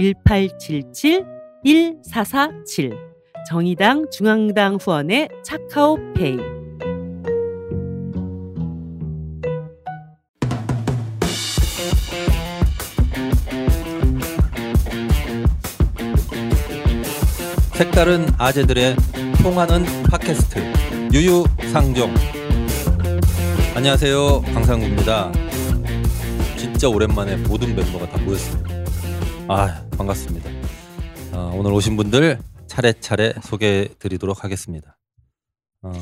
1877 1447 정의당 중앙당 후원의 차카오페이. 색다른 아재들의 통하는 팟캐스트 유유상종. 안녕하세요 강상구입니다. 진짜 오랜만에 모든 멤버가 다 모였습니다. 아 반갑습니다 어, 오늘 오신 분들 차례차례 소개해 드리도록 하겠습니다 어,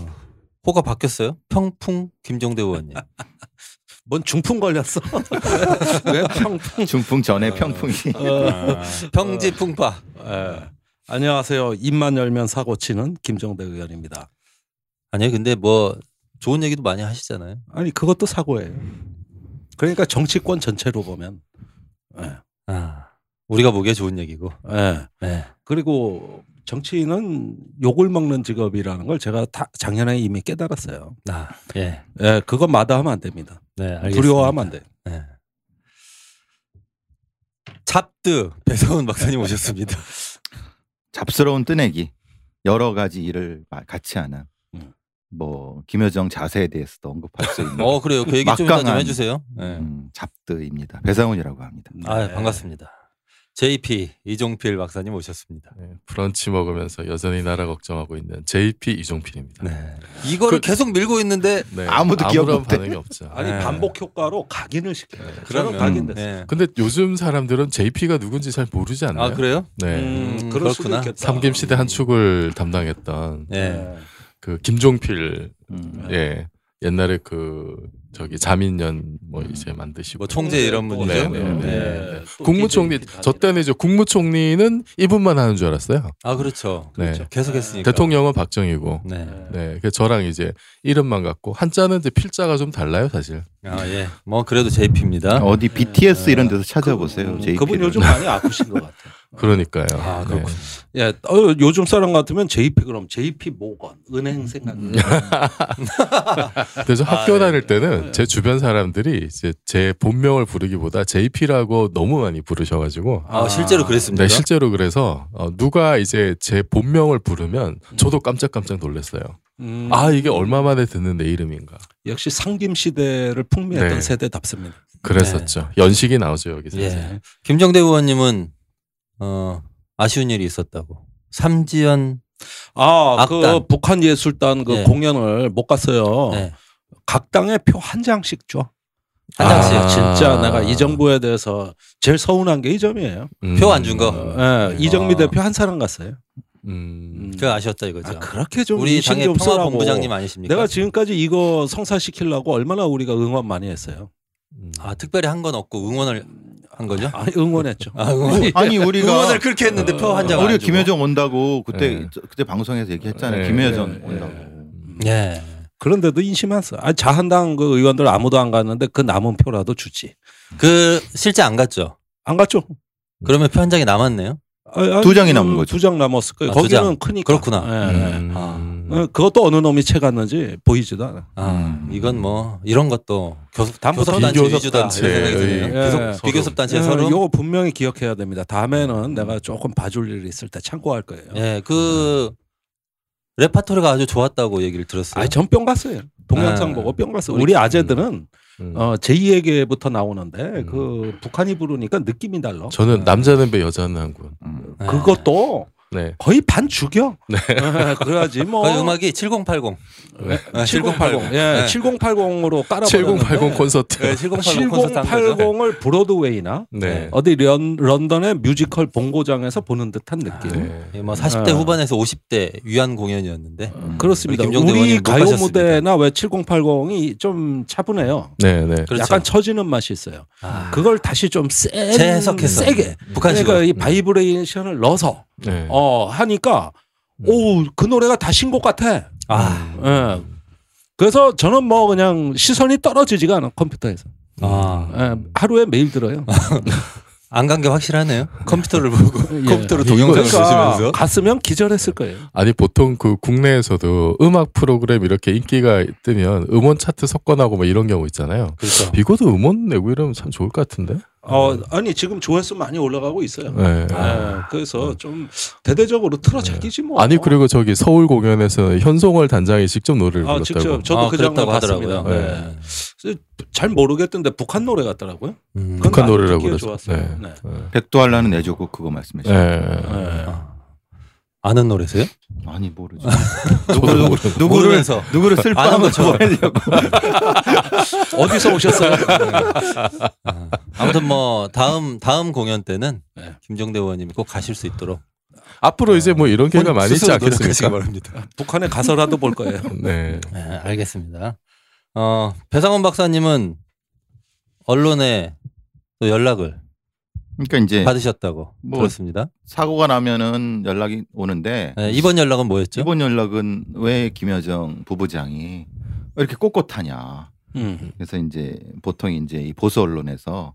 호가 바뀌었어요 평풍 김종대 의원님 뭔 중풍 걸렸어? 왜 평풍? 중풍 전에 평풍이 아, 평지풍파 예. 안녕하세요. 입만 열면 사고 치는 김정대 의원입니다. 아니 근데 뭐 좋은 얘기도 많이 하시잖아요 아니 그것도 사고예요. 그러니까 정치권 전체로 보면 예. 아, 우리가 보기에 좋은 얘기고 예. 네. 그리고 정치인은 욕을 먹는 직업이라는 걸 제가 다 작년에 이미 깨달았어요. 아, 예. 예, 그건 마다 하면 안 됩니다. 네, 알겠습니다. 두려워하면 안 돼. 네. 잡드 배성훈 박사님 오셨습니다. 잡스러운 뜨내기 여러 가지 일을 마- 같이 하는 음. 뭐 김여정 자세에 대해서도 언급할 수 있는 어 그래요. 그 얘기 좀 이따 좀 해주세요. 네. 음, 잡드입니다. 배상훈이라고 합니다. 아 네. 반갑습니다. JP 이종필 박사님 오셨습니다. 네, 브런치 먹으면서 여전히 나라 걱정하고 있는 JP 이종필입니다. 네. 이거를 그- 계속 밀고 있는데 네, 아무도 기억 아무런. 반응이 없죠. 아니 네. 반복 효과로 각인을 시켜요. 저는 그러면 각인 됐어요. 네. 근데 요즘 사람들은 JP가 누군지 잘 모르지 않나요? 아 그래요? 네. 음, 음, 그렇구나. 삼김 시대 한 축을 담당했던 네. 그 김종필 음. 예 옛날에 그 저기 자민련 뭐 이제 만드시고 뭐 총재 이런 분이죠. 네, 네, 네. 네. 또 국무총리 저 때는 이제 국무총리는 이분만 하는 줄 알았어요. 아 그렇죠. 네. 그렇죠. 계속 했으니까. 대통령은 박정희고. 네. 네, 그 저랑 이제 이름만 같고 한자는 이제 필자가 좀 달라요, 사실. 아 예. 뭐 그래도 JP입니다. 어디 BTS 이런 데서 찾아보세요. 그, JP 를. 그분 요즘 많이 아프신 것 같아요. 그러니까요. 아 네. 그렇군. 예, 어, 요즘 사람 같으면 JP 그럼 JP 모건 은행 생각. 음. 그래서 아, 학교 네. 다닐 때는 제 주변 사람들이 이제 제 본명을 부르기보다 JP라고 너무 많이 부르셔가지고 아 실제로 그랬습니다. 네, 실제로 그래서 어, 누가 이제 제 본명을 부르면 저도 깜짝깜짝 놀랐어요. 음, 아 이게 얼마 만에 듣는 내 이름인가. 역시 상김 시대를 풍미했던 네. 세대답습니다. 그랬었죠. 연식이 나오죠 여기서. 예. 김정대 의원님은 어 아쉬운 일이 있었다고. 삼지연 아, 악단. 그 북한 예술단 그 네. 공연을 못 갔어요. 네. 각 당에 표 한 장씩 줘. 한 장씩. 아, 진짜 아. 내가 이 정부에 대해서 제일 서운한 게 이 점이에요. 음. 표안 준 거. 예, 이정미 아. 대표 한 사람 갔어요. 음. 그 아쉬웠다 이거죠. 아, 그렇게 좀 우리 당의. 평화본부장님 아니십니까? 내가 지금까지 이거 성사시키려고 얼마나 우리가 응원 많이 했어요. 음. 아 특별히 한 건 없고 응원을 한 거죠? 아, 응원했죠. 아, 응원. 아니 우리가 응원을 그렇게 했는데 표 한 장. 우리가 주고. 김여정 온다고 그때 네. 저- 그때 방송에서 얘기했잖아요. 네. 김여정 네. 온다고. 예. 그런데도 인심했어. 아, 자한당 그 의원들 아무도 안 갔는데 그 남은 표라도 주지. 그 실제 안 갔죠. 안 갔죠? 그러면 표 한 장이 남았네요. 아, 아, 두 장이 그 남은 거죠. 두 장 남았을 거예요. 아, 두 거기는 장. 크니까. 그렇구나. 예, 예. 음. 어, 그것도 어느 놈이 채 갔는지 보이지도 않아. 아, 음. 이건 뭐 이런 것도 교섭 다음부터 단체. 드네요. 예. 비교섭. 비교섭 단체 예, 서로. 이거 분명히 기억해야 됩니다. 다음에는 내가 조금 봐줄 일이 있을 때 참고할 거예요. 예, 그 레파토리가 아주 좋았다고 얘기를 들었어요. 아, 전뿅 갔어요. 동영상 네. 보고 뿅 갔어. 우리 우리 아재들은 음. 어, 제2에게부터 나오는데 그 북한이 부르니까 느낌이 달라. 저는 남자는 배 여자는 한군. 음. 네. 그것도 네. 거의 반 죽여. 네. 그래야지 뭐. 그 음악이 7080. 네. 아, 7080. 예, 네. 7080으로 깔아 7080 콘서트. 네, 7080 콘서트 한 거죠. 7080을 브로드웨이나 네. 어디 런, 런던의 뮤지컬 본고장에서 보는 듯한 느낌. 네. 예, 뭐 40대 아. 후반에서 50대 위안 공연이었는데 그렇습니다. 우리 가요. 무대나 왜 7080이 좀 차분해요. 네, 네. 그렇죠. 약간 처지는 맛이 있어요. 아, 그걸 다시 좀 센, 재해석해서 세게 북한식으로. 그러니까 이 바이브레이션을 넣어서 네. 어 하니까 오 그 노래가 다 신곡 같아. 아, 예. 그래서 저는 뭐 그냥 시선이 떨어지지가 않아 컴퓨터에서. 아. 예, 하루에 매일 들어요. 안 간 게 확실하네요. 컴퓨터를 보고 예. 컴퓨터로 이거 동영상을 그러니까 보시면서 갔으면 기절했을 거예요. 아니 보통 그 국내에서도 음악 프로그램 이렇게 인기가 뜨면 음원 차트 석권하고 뭐 이런 경우 있잖아요. 그렇죠. 이것도 음원 내고 이러면 참 좋을 것 같은데. 어 아니 지금 조회수 많이 올라가고 있어요. 네. 예, 그래서 좀 대대적으로 틀어잡기지 뭐. 아니 그리고 저기 서울 공연에서 현송월 단장이 직접 노래를 아, 불렀다고. 직접 저도 아, 그 장면 봤습니다. 하더라고요. 네. 잘 모르겠던데 북한 노래 같더라고요. 음. 북한 노래라고 그랬어요. 좋았어요. 네. 네. 백도할라는 내조고 그거 말씀하시죠. 네. 네. 아. 아는 노래세요? 아니 모르죠. 누구를. 누구를 모르면서. 누구를 것처럼. 좋아하려고. 어디서 오셨어요? 아. 아무튼 뭐 다음 다음 공연 때는 네. 김종대 의원님이 꼭 가실 수 있도록 앞으로 이제 뭐 이런 기회가 많이 있지 않겠습니까? 바랍니다. 북한에 가서라도 볼 거예요. 네. 네, 알겠습니다. 어, 배상원 박사님은 언론에 또 연락을 그러니까 이제 받으셨다고 뭐 들었습니다. 사고가 나면은 연락이 오는데 네, 이번 연락은 뭐였죠? 이번 연락은 왜 김여정 부부장이 왜 이렇게 꼿꼿하냐. 음. 그래서 이제 보통 이제 이 보수 언론에서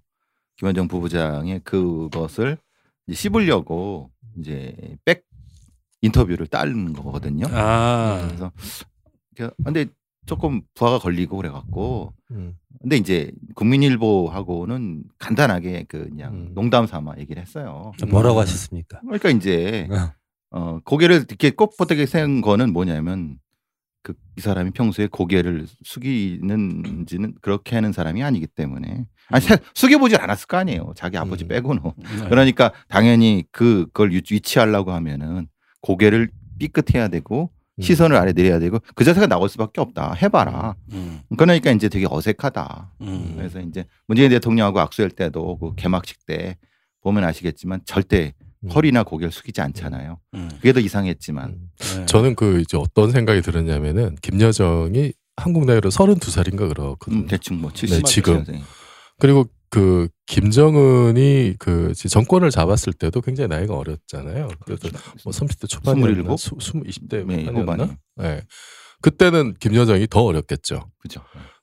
김여정 부부장의 그것을 이제 씹으려고 이제 백 인터뷰를 따르는 거거든요. 아, 그래서 그- 근데 조금 부하가 걸리고 그래갖고 음. 근데 이제 국민일보하고는 간단하게 그 그냥 음. 농담 삼아 얘기를 했어요. 뭐라고 하셨습니까? 그러니까 이제 어. 어 고개를 이렇게 꼿꼿하게 세운 거는 뭐냐면 그 이 사람이 평소에 고개를 숙이는지는 그렇게 하는 사람이 아니기 때문에 아니 사- 숙여보질 않았을 거 아니에요. 자기 아버지 음. 빼고는. 네. 그러니까 당연히 그 그걸 유- 위치하려고 하면은 고개를 삐끗해야 되고 음. 시선을 아래 내려야 되고 그 자세가 나올 수밖에 없다. 해봐라. 음, 그러니까 이제 되게 어색하다. 음. 그래서 이제 문재인 대통령하고 악수할 때도 그 개막식 때 보면 아시겠지만 절대 음. 허리나 고개를 숙이지 않잖아요. 음. 그게 더 이상했지만 음. 네. 저는 그 이제 어떤 생각이 들었냐면은 김여정이 한국 나이로 32살인가 그렇거든요. 음, 대충 뭐 네, 70. 지금. 그리고 그 김정은이 그 정권을 잡았을 때도 굉장히 나이가 어렸잖아요. 그래서 뭐 30대 초반이었나? 27? 20대 네, 후반이었나? 후반이. 네. 그때는 김여정이 더 어렸겠죠. 그죠.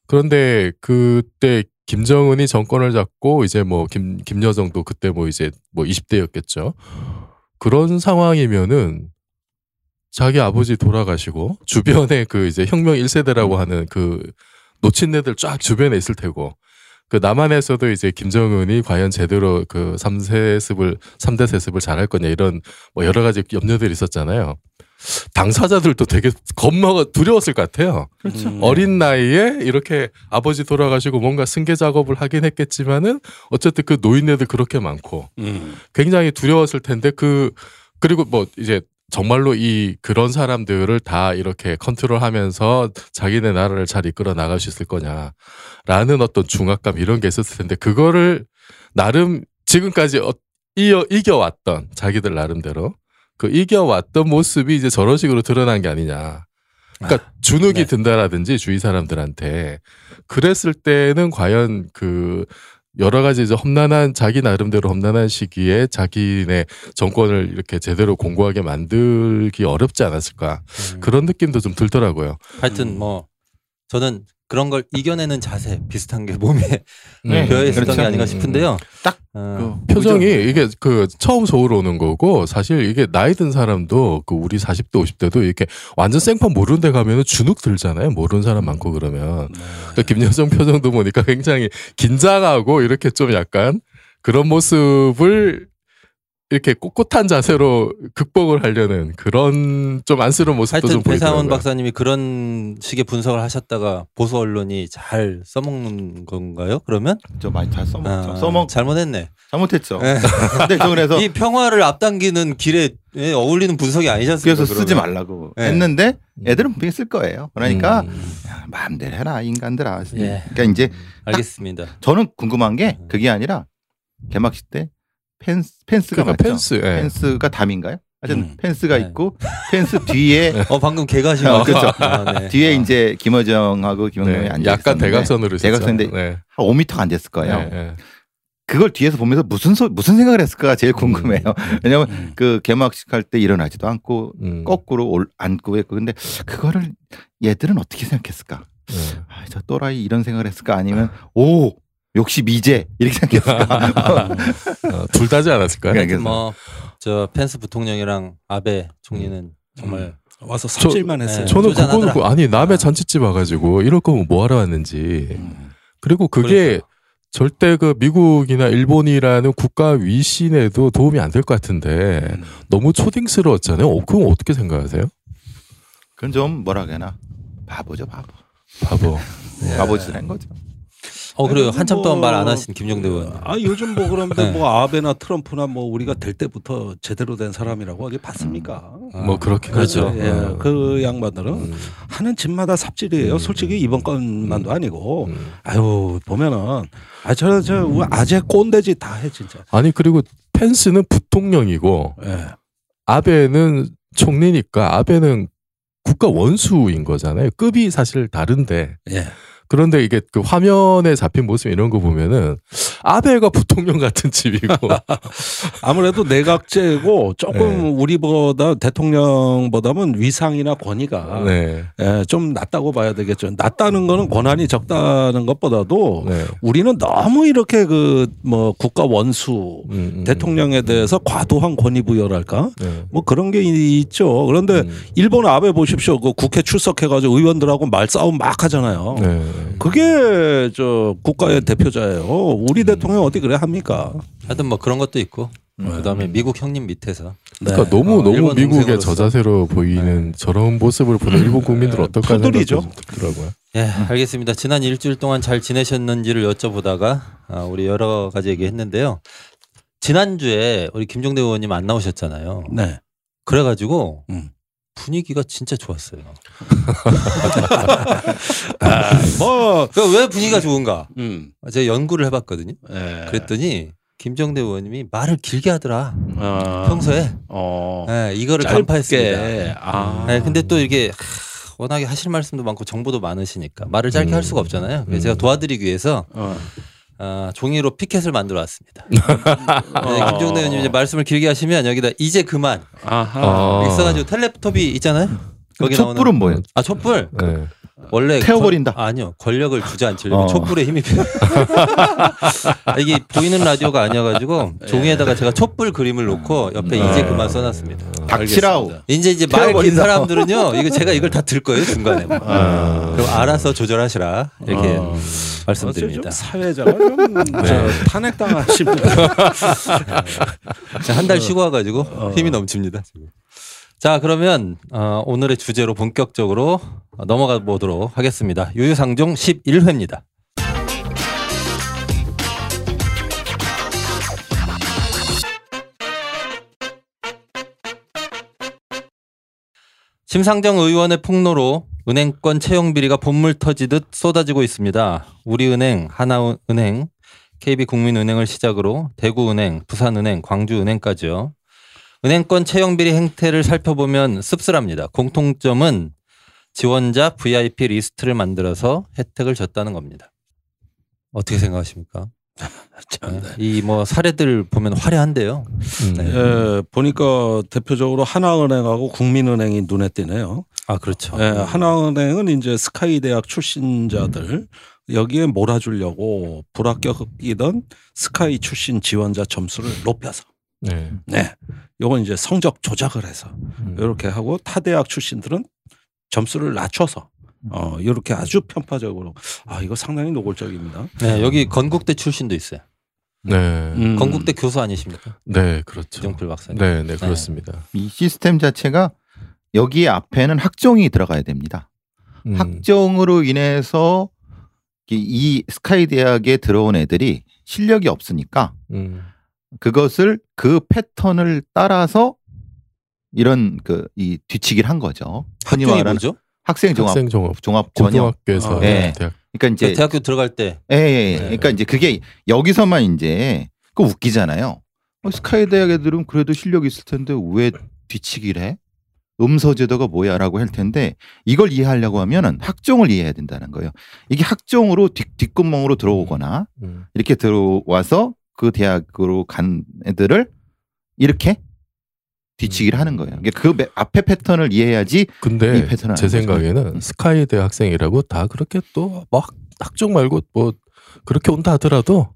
그런데 그때 김정은이 정권을 잡고 이제 뭐 김 김여정도 그때 뭐 이제 뭐 20대였겠죠. 그런 상황이면은 자기 아버지 돌아가시고 주변에 그 이제 혁명 1세대라고 하는 그 놓친 애들 쫙 주변에 있을 테고 그 남한에서도 이제 김정은이 과연 제대로 그 3세습을 3대 세습을 잘할 거냐 이런 뭐 여러 가지 염려들이 있었잖아요. 당사자들도 되게 겁먹어 두려웠을 것 같아요. 음. 어린 나이에 이렇게 아버지 돌아가시고 뭔가 승계 작업을 하긴 했겠지만은 어쨌든 그 노인네들 그렇게 많고 음. 굉장히 두려웠을 텐데 그 그리고 뭐 이제 정말로 이 그런 사람들을 다 이렇게 컨트롤하면서 자기네 나라를 잘 이끌어 나갈 수 있을 거냐라는 어떤 중압감 이런 게 있었을 텐데 그거를 나름 지금까지 어- 이어 이겨왔던 자기들 나름대로 그 이겨왔던 모습이 이제 저런 식으로 드러난 게 아니냐. 그러니까 주눅이 네. 든다라든지 주위 사람들한테 그랬을 때는 과연 그 여러 가지 이제 험난한 자기 나름대로 험난한 시기에 자기네 정권을 이렇게 제대로 공고하게 만들기 어렵지 않았을까 음. 그런 느낌도 좀 들더라고요. 하여튼 뭐 저는 그런 걸 이겨내는 자세 비슷한 게 몸에 네, 배어 있었던 그렇죠. 게 아닌가 싶은데요. 딱 어, 그 표정이 그죠? 이게 그 처음 서울 오는 거고 사실 이게 나이 든 사람도 그 우리 40대 50대도 이렇게 완전 생판 모르는 데 가면은 주눅 들잖아요. 모르는 사람 많고 그러면. 네. 그러니까 김여정 표정도 보니까 굉장히 긴장하고 이렇게 좀 약간 그런 모습을 이렇게 꼿꼿한 자세로 극복을 하려는 그런 좀 안쓰러운 모습도 하여튼 좀 배상원 보이더라고요. 박사님이 그런 식의 분석을 하셨다가 보수 언론이 잘 써먹는 건가요? 그러면 저 많이 잘 써먹 아, 써먹 잘못했네. 잘못했죠. 네. 근데 저 그래서 이 평화를 앞당기는 길에 예, 어울리는 분석이 않습니까? 그래서 쓰지 그러면? 말라고 네. 했는데 애들은 분명히 쓸 거예요. 그러니까 음. 야, 마음대로 해라 인간들아. 예. 그러니까 이제 알겠습니다. 저는 궁금한 게 그게 아니라 개막식 때 펜스 펜스가 그러니까 맞죠? 펜스, 예. 펜스가 담인가요? 하여튼 음. 펜스가 네. 있고 펜스 뒤에 어 방금 개가신 어? 그렇죠. 아, 네. 뒤에 아. 이제 김어정하고 김영명이 네, 앉아 약간 대각선으로. 대각선인데 네. 한 5m가 안 됐을 거예요. 네, 네. 그걸 뒤에서 보면서 무슨 소, 무슨 생각을 했을까 제일 궁금해요. 왜냐면 음. 그 개막식 할 때 일어나지도 않고 음. 거꾸로 올, 앉고 했고 근데 그거를 얘들은 어떻게 생각했을까? 네. 아, 저 또라이 이런 생각을 했을까? 아니면 오 역시 미제 이렇게 생각했을까? 어, 둘 다지 않았을까요? 그러니까 뭐저 펜스 부통령이랑 아베 총리는 정말 와서 삽질만 저- 했어요. 네. 저는. 그거 아니 남의 잔치집 와가지고 이럴 거면 뭐 하러 왔는지 음. 그리고 그게 절대 그 미국이나 일본이라는 국가 위신에도 도움이 안 될 것 같은데 음. 너무 초딩스러웠잖아요. 어, 그건 어떻게 생각하세요? 그건 좀 뭐라 그러나 바보죠 바보. 바보. 네. 바보짓을 한 거죠. 어 그래요 한참 뭐- 동안 말안 하신 김종대 의원. 아 요즘 뭐 그런데 네. 뭐 아베나 트럼프나 뭐 우리가 될 때부터 제대로 된 사람이라고 어디 봤습니까? 뭐 그렇긴 그렇죠. 하죠. 예, 어. 그 양반들은 음, 하는 짓마다 삽질이에요. 음. 솔직히 이번 건만도 아니고 음. 아유 보면은 아저저 아재 꼰대짓 다해 진짜. 아니 그리고 펜스는 부통령이고 예. 아베는 총리니까 아베는 국가 원수인 거잖아요. 급이 사실 다른데 예. 그런데 이게 그 화면에 잡힌 모습 이런 거 보면은 아베가 부통령 같은 집이고 아무래도 내각제고 조금 네. 우리보다 대통령보다는 위상이나 권위가 네. 예, 좀 낮다고 봐야 되겠죠. 낮다는 거는 권한이 적다는 것보다도 네. 우리는 너무 이렇게 그 뭐 국가 원수 음, 음, 대통령에 대해서 과도한 권위 부여랄까 네. 뭐 그런 게 이- 있죠. 그런데 음, 일본 아베 보십시오. 그 국회 출석해가지고 의원들하고 말싸움 막 하잖아요. 네. 그게 저 국가의 대표자예요. 우리 음. 대통령 어디 그래 합니까? 하여튼 뭐 그런 것도 있고 음. 그다음에 미국 형님 밑에서 그러니까 네. 너무 어, 너무 일본 미국의 동생으로서. 저자세로 보이는 저런 모습을 보는 일본 국민들 네, 어떨까 들더라고요. 예 알겠습니다. 지난 일주일 동안 잘 지내셨는지를 여쭤보다가 아, 우리 여러 가지 얘기했는데요. 지난 주에 우리 김종대 의원님 안 나오셨잖아요. 네. 그래가지고 음. 분위기가 진짜 좋았어요. 뭐그왜 분위기가 좋은가? 음. 제가 연구를 해봤거든요. 예. 그랬더니 김정대 의원님이 말을 길게 하더라. 어. 평소에 어. 예, 이거를 짧게. 간파했습니다. 아. 네, 근데 또 이게 하, 워낙에 하실 말씀도 많고 정보도 많으시니까 말을 짧게 음. 할 수가 없잖아요. 그래서 음. 제가 도와드리기 위해서 어. 아, 종이로 피켓을 만들어 왔습니다. 어. 네, 김종대 의원님 이제 말씀을 길게 하시면 여기다 이제 그만 아하. 어. 있어가지고 텔레토비 있잖아요. 거기 촛불은 나오는 뭐예요? 아 촛불 네. 원래 태워버린다. 권- 아니요 권력을 주저앉히려면 어. 촛불에 힘이 필요. 아, 이게 보이는 라디오가 아니어가지고 종이에다가 제가 촛불 그림을 놓고 옆에 음. 이제 아. 그만 써놨습니다. 알겠습니다. 이제 이제 말긴 태워버린다. 사람들은요 이거 제가 이걸 다 들 거예요 중간에. 아. 그럼 알아서 조절하시라 이렇게 어. 말씀드립니다. 좀 사회자가 좀 저, 탄핵당하십니다. 한 달 쉬고 와가지고 어. 힘이 넘칩니다. 지금. 자 그러면 어, 오늘의 주제로 본격적으로 넘어가 보도록 하겠습니다. 유유상종 11회입니다. 심상정 의원의 폭로로 은행권 채용 비리가 본물 터지듯 쏟아지고 있습니다. 우리은행, 하나은행, KB국민은행을 시작으로 대구은행, 부산은행, 광주은행까지요. 은행권 채용 비리 행태를 살펴보면 씁쓸합니다. 공통점은 지원자 VIP 리스트를 만들어서 혜택을 줬다는 겁니다. 어떻게 생각하십니까? 이 뭐 사례들 보면 화려한데요. 음. 네. 예, 보니까 대표적으로 하나은행하고 국민은행이 눈에 띄네요. 아 그렇죠. 예, 하나은행은 이제 스카이 대학 출신자들 여기에 몰아주려고 불합격이던 스카이 출신 지원자 점수를 높여서 네. 네, 요건 이제 성적 조작을 해서 음. 이렇게 하고 타 대학 출신들은 점수를 낮춰서 어 이렇게 아주 편파적으로 아 이거 상당히 노골적입니다. 네, 여기 건국대 출신도 있어요. 네. 음. 건국대 교수 아니십니까? 네, 그렇죠. 이정필 박사님. 네, 네, 그렇습니다. 이 시스템 자체가 여기 앞에는 학종이 들어가야 됩니다. 음. 학종으로 인해서 이, 이 스카이 대학에 들어온 애들이 실력이 없으니까 음. 그것을 그 패턴을 따라서 이런 그 이 뒤치기를 한 거죠. 흔히 학종이 말하는 뭐죠? 학생 종합 학생 종합 종합 전형. 고등학교에서 아, 네. 대학 그러니까 이제 그러니까 대학교 들어갈 때 예, 예, 예. 네. 그러니까 이제 그게 여기서만 이제 그 웃기잖아요. 어, 스카이 대학 애들은 그래도 실력이 있을 텐데 왜 뒤치기를 해? 음서 제도가 뭐야라고 할 텐데 이걸 이해하려고 하면은 학종을 이해해야 된다는 거예요. 이게 학종으로 뒷, 뒷구멍으로 들어오거나 음. 이렇게 들어와서 그 대학으로 간 애들을 이렇게 뒤치기를 하는 거예요. 그러니까 그 매- 앞에 패턴을 이해해야지 이 근데 패턴을 제 아는 거죠. 생각에는 스카이 대 학생이라고 다 그렇게 또 막 학종 말고 뭐 그렇게 온다 하더라도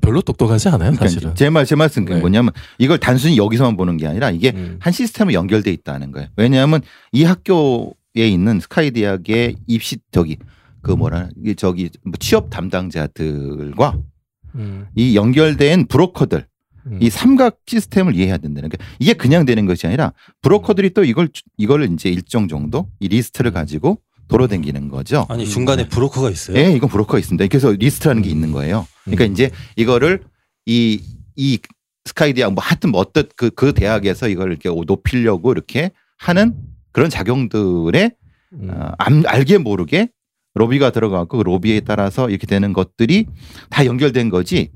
별로 똑똑하지 않아요, 그러니까 사실은. 제 말, 제 말씀 은 네. 뭐냐면 이걸 단순히 여기서만 보는 게 아니라 이게 음. 한 시스템에 연결돼 있다는 거예요. 왜냐하면 이 학교에 있는 스카이 대학의 입시 저기 그 뭐라 저기 뭐 취업 담당자들과 음. 이 연결된 브로커들 음. 이 삼각 시스템을 이해해야 된다는 거예요. 이게 그냥 되는 것이 아니라 브로커들이 또 이걸 이걸 이제 일정 정도 이 리스트를 가지고 돌아다니는 거죠. 아니 중간에 브로커가 있어요. 예, 이건 브로커가 있습니다. 그래서 리스트라는 게 있는 거예요. 그러니까 음. 이제 이거를 이, 이 스카이 대학 뭐 하여튼 뭐 어떤 그, 그 대학에서 이걸 이렇게 높이려고 이렇게 하는 그런 작용들에 음. 어, 암- 알게 모르게 로비가 들어가고 그 로비에 따라서 이렇게 되는 것들이 다 연결된 거지.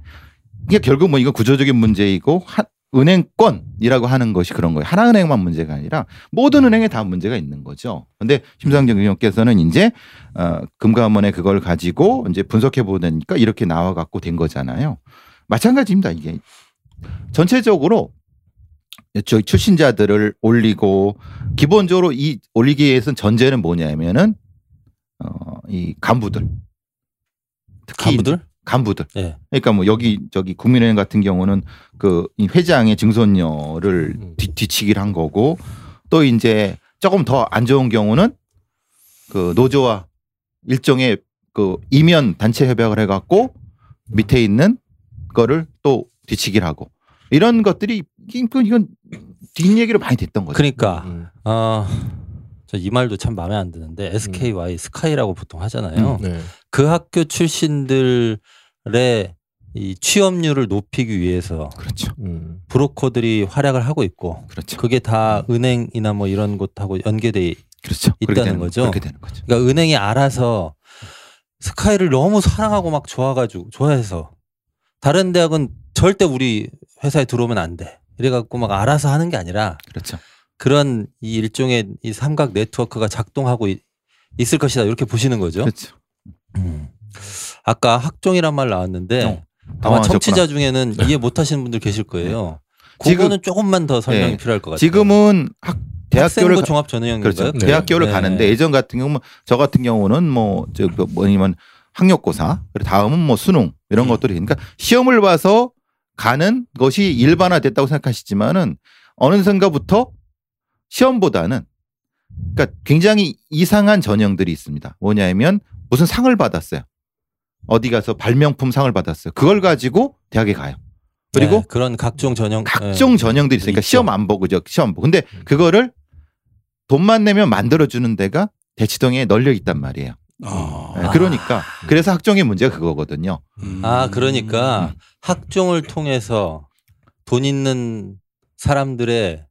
이게 결국 뭐 이거 구조적인 문제이고 하, 은행권이라고 하는 것이 그런 거예요. 하나은행만 문제가 아니라 모든 은행에 다 문제가 있는 거죠. 근데 심상정 의원께서는 이제 어, 금감원에 그걸 가지고 이제 분석해 보니까 이렇게 나와 갖고 된 거잖아요. 마찬가지입니다. 이게 전체적으로 출신자들을 올리고 기본적으로 이 올리기 위해서는 전제는 뭐냐면은 어, 이 간부들 특히 간부들? 간부들 예. 그러니까 뭐 여기 저기 국민은행 같은 경우는 그이 회장의 증손녀를 음. 뒤, 뒤치기를 한 거고 또 이제 조금 더 안 좋은 경우는 그 노조와 일종의 그 이면 단체 협약을 해갖고 밑에 있는 거를 또 뒤치기를 하고 이런 것들이 이건 이건 뒷얘기로 많이 됐던 거죠. 그러니까 음. 어, 저 이 말도 참 마음에 안 드는데 SKY 스카이라고 보통 하잖아요. 음. 네. 그 학교 출신들의 이 취업률을 높이기 위해서 그렇죠. 음. 브로커들이 활약을 하고 있고 그렇죠. 그게 다 은행이나 뭐 이런 곳하고 연계돼 그렇죠. 있다는 거죠? 그렇게 되는 거죠. 그러니까 은행이 알아서 스카이를 너무 사랑하고 막 좋아가지고 좋아해서 다른 대학은 절대 우리 회사에 들어오면 안 돼. 이래갖고 막 알아서 하는 게 아니라 그렇죠. 그런 이 일종의 이 삼각 네트워크가 작동하고 이- 있을 것이다 이렇게 보시는 거죠. 그렇죠. 음. 아까 학종이란 말 나왔는데 어, 아마. 네. 청취자 중에는 이해 못하시는 분들 계실 거예요. 지금- 그거는 조금만 더 설명이 네. 필요할 것 같아요. 지금은 학 대학교를 종합 전형인가요? 그렇죠. 네. 대학교를 네. 가는데 예전 같은 경우는 저 같은 경우는 뭐저 뭐냐면 학력고사 그리고 다음은 뭐 수능 이런 음. 것들이 그러니까 시험을 봐서 가는 것이 일반화됐다고 생각하시지만은 어느 순간부터 시험보다는 그러니까 굉장히 이상한 전형들이 있습니다. 뭐냐면 무슨 상을 받았어요. 어디 가서 발명품 상을 받았어요. 그걸 가지고 대학에 가요. 그리고 네, 그런 각종 전형 각종 네. 전형들이 있으니까 있죠. 시험 안 보고 저 시험 보고 근데 음. 그거를 돈만 내면 만들어 주는 데가 대치동에 널려 있단 말이에요. 아. 네, 그러니까 그래서 학종의 문제가 그거거든요. 음. 아 그러니까 학종을 통해서 돈 있는 사람들의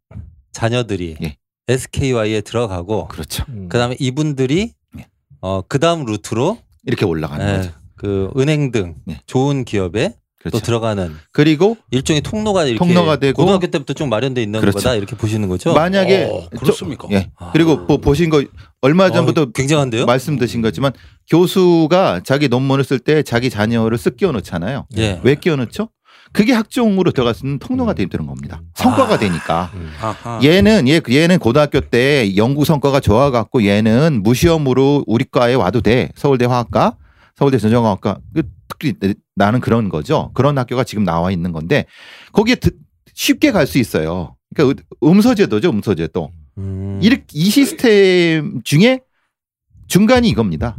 자녀들이 예. SKY에 들어가고 그렇죠. 음. 그다음에 이분들이 예. 어 그다음 루트로 이렇게 올라가는 예, 거죠. 그 은행 등 예. 좋은 기업에 그렇죠. 또 들어가는 그리고 일종의 통로가 이렇게 통로가 되고 고등학교 때부터 좀 마련돼 있는 그렇죠. 거다 이렇게 보시는 거죠. 만약에 어, 그렇습니까? 저- 예. 아. 그리고 뭐 보신 거 얼마 전부터 어, 굉장한데요? 말씀 드신 거지만 교수가 자기 논문을 쓸 때 자기 자녀를 쓱 끼워 넣잖아요. 예. 왜 끼워 넣죠? 그게 학종으로 들어갈 수 있는 통로가 음. 되는 겁니다. 성과가 아. 되니까. 음. 아하. 얘는 얘 얘는 고등학교 때 연구 성과가 좋아 갖고 얘는 무시험으로 우리 과에 와도 돼 서울대 화학과 서울대 전자공학과 그 특히 나는 그런 거죠 그런 학교가 지금 나와 있는 건데 거기에 드- 쉽게 갈 수 있어요 그러니까 음서제도죠 음서제도 음. 이렇게 이 시스템 중에 중간이 이겁니다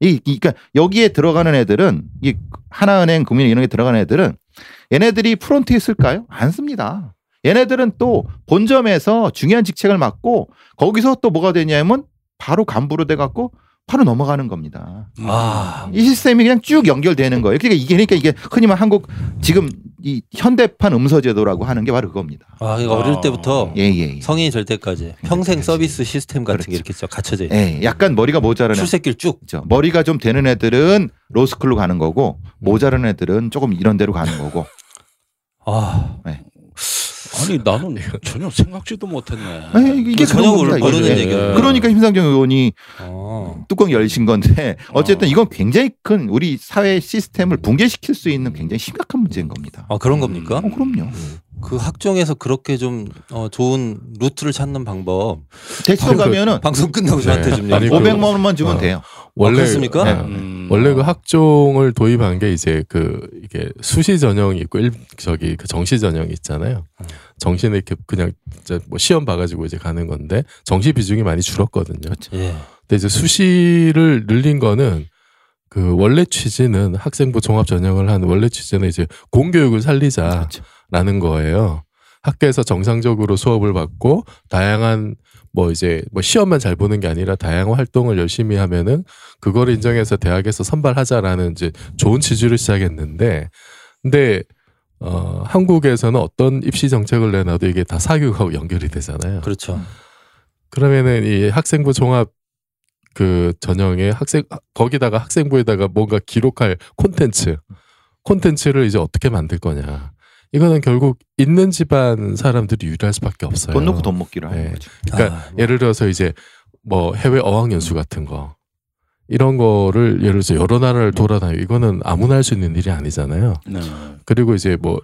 이 이- 그러니까 여기에 들어가는 애들은 이 하나은행 국민 이런 게 들어가는 애들은 얘네들이 프론트에 쓸까요? 안 씁니다. 얘네들은 또 본점에서 중요한 직책을 맡고 거기서 또 뭐가 되냐면 바로 간부로 돼갖고 바로 넘어가는 겁니다. 아, 이 시스템이 그냥 쭉 연결되는 거예요. 그러니까 이게 그러니까 이게 흔히 말 한국 지금 이 현대판 음서제도라고 하는 게 바로 그겁니다. 아, 이거 어릴 아. 때부터 예, 예. 예. 성인이 될 때까지 평생 그렇지. 서비스 시스템 같은 게 그렇죠. 이렇게 쫙 갖춰져 있는 예, 약간 머리가 모자라는 출세길 쭉. 그렇죠. 머리가 좀 되는 애들은 로스쿨로 가는 거고 모자란 애들은 조금 이런 데로 가는 거고. 아, 아니 나는 전혀 생각지도 못했네. 예, 이게 전혀 그런 겁니다, 모르는 이게. 얘기예요. 그러니까 심상정 의원이 어. 뚜껑 열신 건데 어쨌든 어. 이건 굉장히 큰 우리 사회 시스템을 붕괴시킬 수 있는 굉장히 심각한 문제인 겁니다. 아 그런 겁니까? 어, 그럼요. 그 학종에서 그렇게 좀 어, 좋은 루트를 찾는 방법 대치로 가면은 방송 끝나고 네. 저한테 좀 아니, 얘기. 그- 500만 원만 주면 어. 돼요. 원래 그렇습니까? 네. 음. 원래 그 학종을 도입한 게 이제 그 이게 수시 전형이 있고 일 저기 그 정시 전형이 있잖아요. 음. 정시는 이렇게 그냥 이제 뭐 시험 봐가지고 이제 가는 건데 정시 비중이 많이 줄었거든요. 예. 근데 이제 수시를 늘린 거는 그 원래 취지는 학생부 종합 전형을 한 원래 취지는 이제 공교육을 살리자라는 그렇죠. 거예요. 학교에서 정상적으로 수업을 받고 다양한 뭐 이제 뭐 시험만 잘 보는 게 아니라 다양한 활동을 열심히 하면은 그걸 인정해서 대학에서 선발하자라는 이제 좋은 취지를 시작했는데 근데 어 한국에서는 어떤 입시 정책을 내놔도 이게 다 사교육하고 연결이 되잖아요. 그렇죠. 그러면은 이 학생부 종합 그 전형에 학생 거기다가 학생부에다가 뭔가 기록할 콘텐츠 콘텐츠를 이제 어떻게 만들 거냐. 이거는 결국 있는 집안 사람들이 유리할 수밖에 없어요. 돈 놓고 돈 먹기로 하는 네. 거죠. 그러니까 아, 뭐. 예를 들어서 이제 뭐 해외 어학연수 같은 거 이런 거를 예를 들어서 여러 나라를 돌아다니고 이거는 아무나 할 수 있는 일이 아니잖아요. 네. 그리고 이제 뭐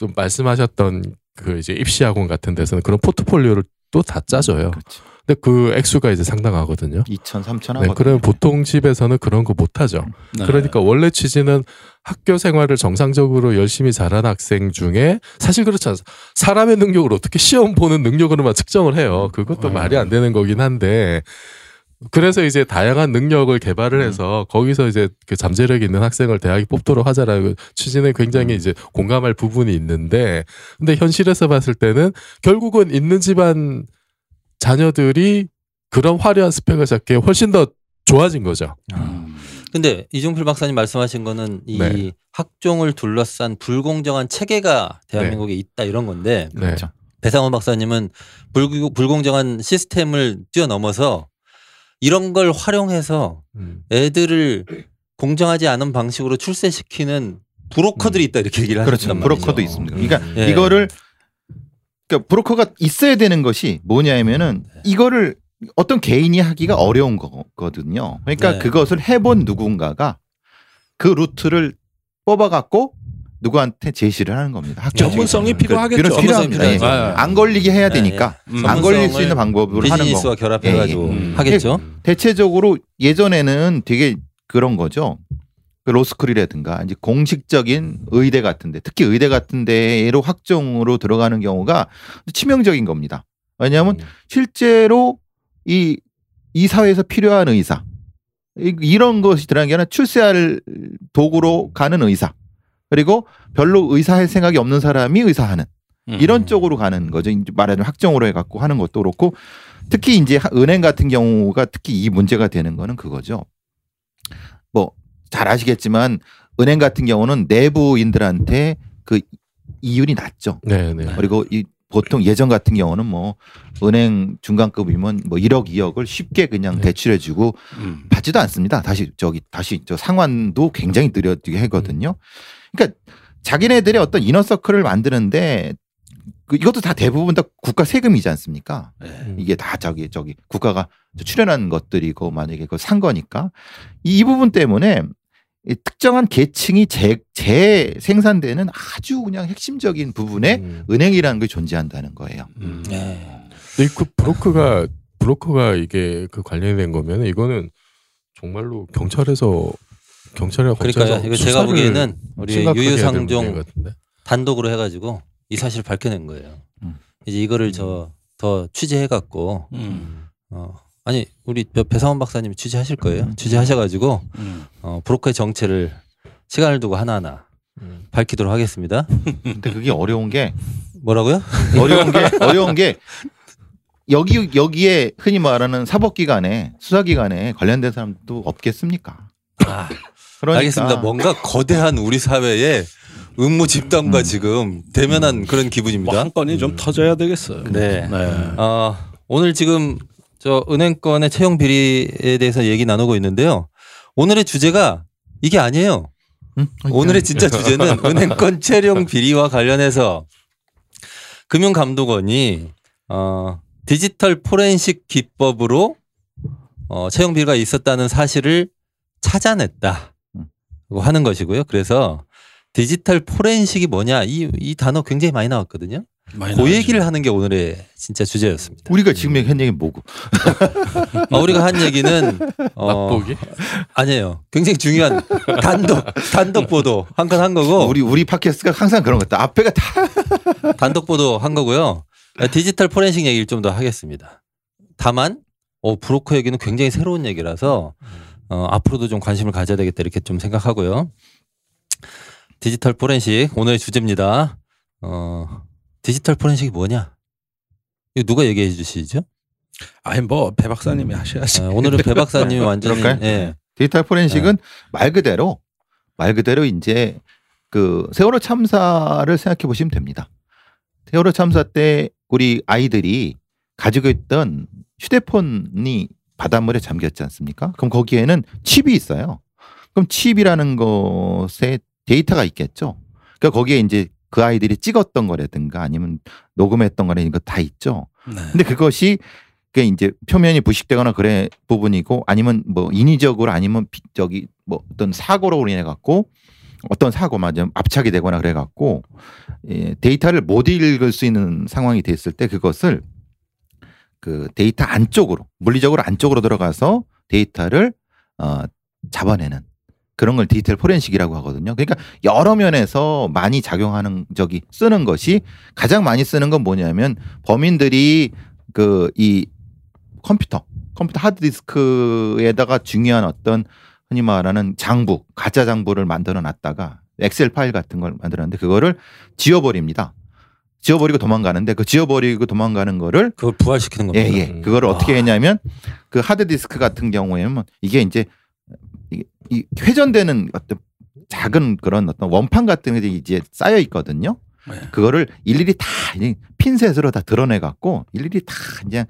좀 말씀하셨던 그 이제 입시 학원 같은 데서는 그런 포트폴리오를 또 다 짜줘요. 그렇지. 근데 그 액수가 이제 상당하거든요. 2천, 3천 네, 하거든요. 그러면 보통 집에서는 그런 거 못하죠. 네. 그러니까 원래 취지는 학교 생활을 정상적으로 열심히 잘하는 학생 중에 사실 그렇지 않습니다. 사람의 능력을 어떻게 시험 보는 능력으로만 측정을 해요. 그것도 네. 말이 안 되는 거긴 한데 그래서 이제 다양한 능력을 개발을 해서 거기서 이제 그 잠재력 있는 학생을 대학에 뽑도록 하자라는 취지는 굉장히 이제 공감할 부분이 있는데 근데 현실에서 봤을 때는 결국은 있는 집안 자녀들이 그런 화려한 스펙을 잡기에 훨씬 더 좋아진 거죠. 음. 근데 이중필 박사님 말씀하신 거는 이 네. 학종을 둘러싼 불공정한 체계가 대한민국에 있다 이런 건데 네. 그렇죠. 배상원 박사님은 불, 불공정한 시스템을 뛰어넘어서 이런 걸 활용해서 음. 애들을 공정하지 않은 방식으로 출세시키는 브로커들이 있다 이렇게 얘기를 그렇죠. 하셨단 브로커도. 있습니다. 음. 그러니까 예. 이거를 그러니까 브로커가 있어야 되는 것이 뭐냐면은 네. 이거를 어떤 개인이 하기가 어려운 거거든요. 그러니까 네. 그것을 해본 누군가가 그 루트를 뽑아갖고 누구한테 제시를 하는 겁니다. 학교 전문성이 그- 필요하겠죠. 그런 필요합니다. 예. 전문성이 안 걸리게 해야 네, 되니까 음. 안 걸릴 수 있는 방법으로 하는 거. 비즈니스와 결합해가지고 예, 예. 음. 하겠죠. 대체적으로 예전에는 되게 그런 거죠. 그 로스쿨이라든가 이제 공식적인 의대 같은데 특히 의대 같은 데로 학종으로 들어가는 경우가 치명적인 겁니다. 왜냐하면 음. 실제로 이, 이 사회에서 필요한 의사 이- 이런 것이 들어간 게 아니라 출세할 도구로 가는 의사 그리고 별로 의사할 생각이 없는 사람이 의사하는 음. 이런 쪽으로 가는 거죠. 이제 말하자면 학종으로 해갖고 하는 것도 그렇고 특히 이제 하- 은행 같은 경우가 특히 이 문제가 되는 거는 그거죠. 뭐 잘 아시겠지만 은행 같은 경우는 내부인들한테 그 이윤이 낮죠. 네, 네. 그리고 이 보통 예전 같은 경우는 뭐 은행 중간급이면 뭐 1억 2억을 쉽게 그냥 네. 대출해주고 음. 받지도 않습니다. 다시 저기 다시 저 상환도 굉장히 느려지게 하거든요. 그러니까 자기네들의 어떤 이너서클을 만드는데 그 이것도 다 대부분 다 국가 세금이지 않습니까? 음. 이게 다 저기 저기 국가가 출연한 것들이고 만약에 그걸 산 거니까 이, 이 부분 때문에 이 특정한 계층이 재, 재생산되는 아주 그냥 핵심적인 부분에 음. 은행이라는 게 존재한다는 거예요. 음. 네. 근데 그 브로커가 브로커가 이게 그 관련된 거면 이거는 정말로 경찰에서 경찰에 그러니까요. 이거 제가 보기에는 우리 유유상종. 단독으로 해가지고 이 사실을 밝혀낸 거예요. 음. 이제 이거를 저 더 취재해갖고 음. 어 아니 우리 배- 배상원 박사님이 취재하실 거예요. 음. 취재하셔가지고 음. 어 브로커의 정체를 시간을 두고 하나하나 음. 밝히도록 하겠습니다. 근데 그게 어려운 게 뭐라고요? 어려운 게 어려운 게 여기 여기에 흔히 말하는 사법기관에 수사기관에 관련된 사람도 없겠습니까? 아, 그러니까 알겠습니다. 뭔가 거대한 우리 사회에 음모 집단과 음. 지금 대면한 그런 뭐 기분입니다. 한 건이 좀 터져야 되겠어요. 네. 네. 어, 오늘 지금 저 은행권의 채용 비리에 대해서 얘기 나누고 있는데요. 오늘의 주제가 이게 아니에요. 음? 오늘의 진짜 주제는 은행권 채용 비리와 관련해서 금융감독원이 어, 디지털 포렌식 기법으로 어, 채용 비리가 있었다는 사실을 찾아냈다. 음. 고 하는 것이고요. 그래서 디지털 포렌식이 뭐냐 이, 이 단어 굉장히 많이 나왔거든요. 그. 얘기를 하는 게 오늘의 진짜 주제였습니다. 우리가 지금 한 얘기 뭐고? 어, 우리가 한 얘기는 어, 맛보기? 아니에요. 굉장히 중요한 단독 단독 보도 한 건 한 거고 우리 우리 팟캐스트가 항상 그런 것 같다. 앞에가 다 단독 보도 한 거고요. 디지털 포렌식 얘기를 좀 더 하겠습니다. 다만 어, 브로커 얘기는 굉장히 새로운 얘기라서 어, 앞으로도 좀 관심을 가져야 되겠다 이렇게 좀 생각하고요. 디지털 포렌식 오늘의 주제입니다. 어, 디지털 포렌식이 뭐냐? 이거 누가 얘기해 주시죠? 아니 뭐 배 박사님이 하셔야지. 어, 오늘은 배 박사님이 완전히? 예. 디지털 포렌식은 네. 말 그대로 말 그대로 이제 그 세월호 참사를 생각해 보시면 됩니다. 세월호 참사 때 우리 아이들이 가지고 있던 휴대폰이 바닷물에 잠겼지 않습니까? 그럼 거기에는 칩이 있어요. 그럼 칩이라는 것에 데이터가 있겠죠. 그러니까 거기에 이제 그 아이들이 찍었던 거라든가 아니면 녹음했던 거나 이런 거다 있죠. 네. 근데 그것이 그 이제 표면이 부식되거나 그래 부분이고 아니면 뭐 인위적으로 아니면 비- 저기 뭐 어떤 사고로 인해 갖고 어떤 사고 맞아 압착이 되거나 그래 갖고 예, 데이터를 못 읽을 수 있는 상황이 됐을 때 그것을 그 데이터 안쪽으로 물리적으로 안쪽으로 들어가서 데이터를 어 잡아내는 그런 걸 디지털 포렌식이라고 하거든요. 그러니까 여러 면에서 많이 작용하는 저기 쓰는 것이 가장 많이 쓰는 건 뭐냐면 범인들이 그 이 컴퓨터 컴퓨터 하드디스크에다가 중요한 어떤 흔히 말하는 장부 가짜 장부를 만들어 놨다가 엑셀 파일 같은 걸 만들었는데 그거를 지워버립니다. 지워버리고 도망가는데 그 지워버리고 도망가는 거를 그걸 부활시키는 겁니다. 예, 예. 음. 그거를 어떻게 아. 했냐면 그 하드디스크 같은 경우에는 이게 이제 이, 이 회전되는 어떤 작은 그런 어떤 원판 같은 게 이제 쌓여 있거든요. 네. 그거를 일일이 다 핀셋으로 다 드러내 갖고 일일이 다 그냥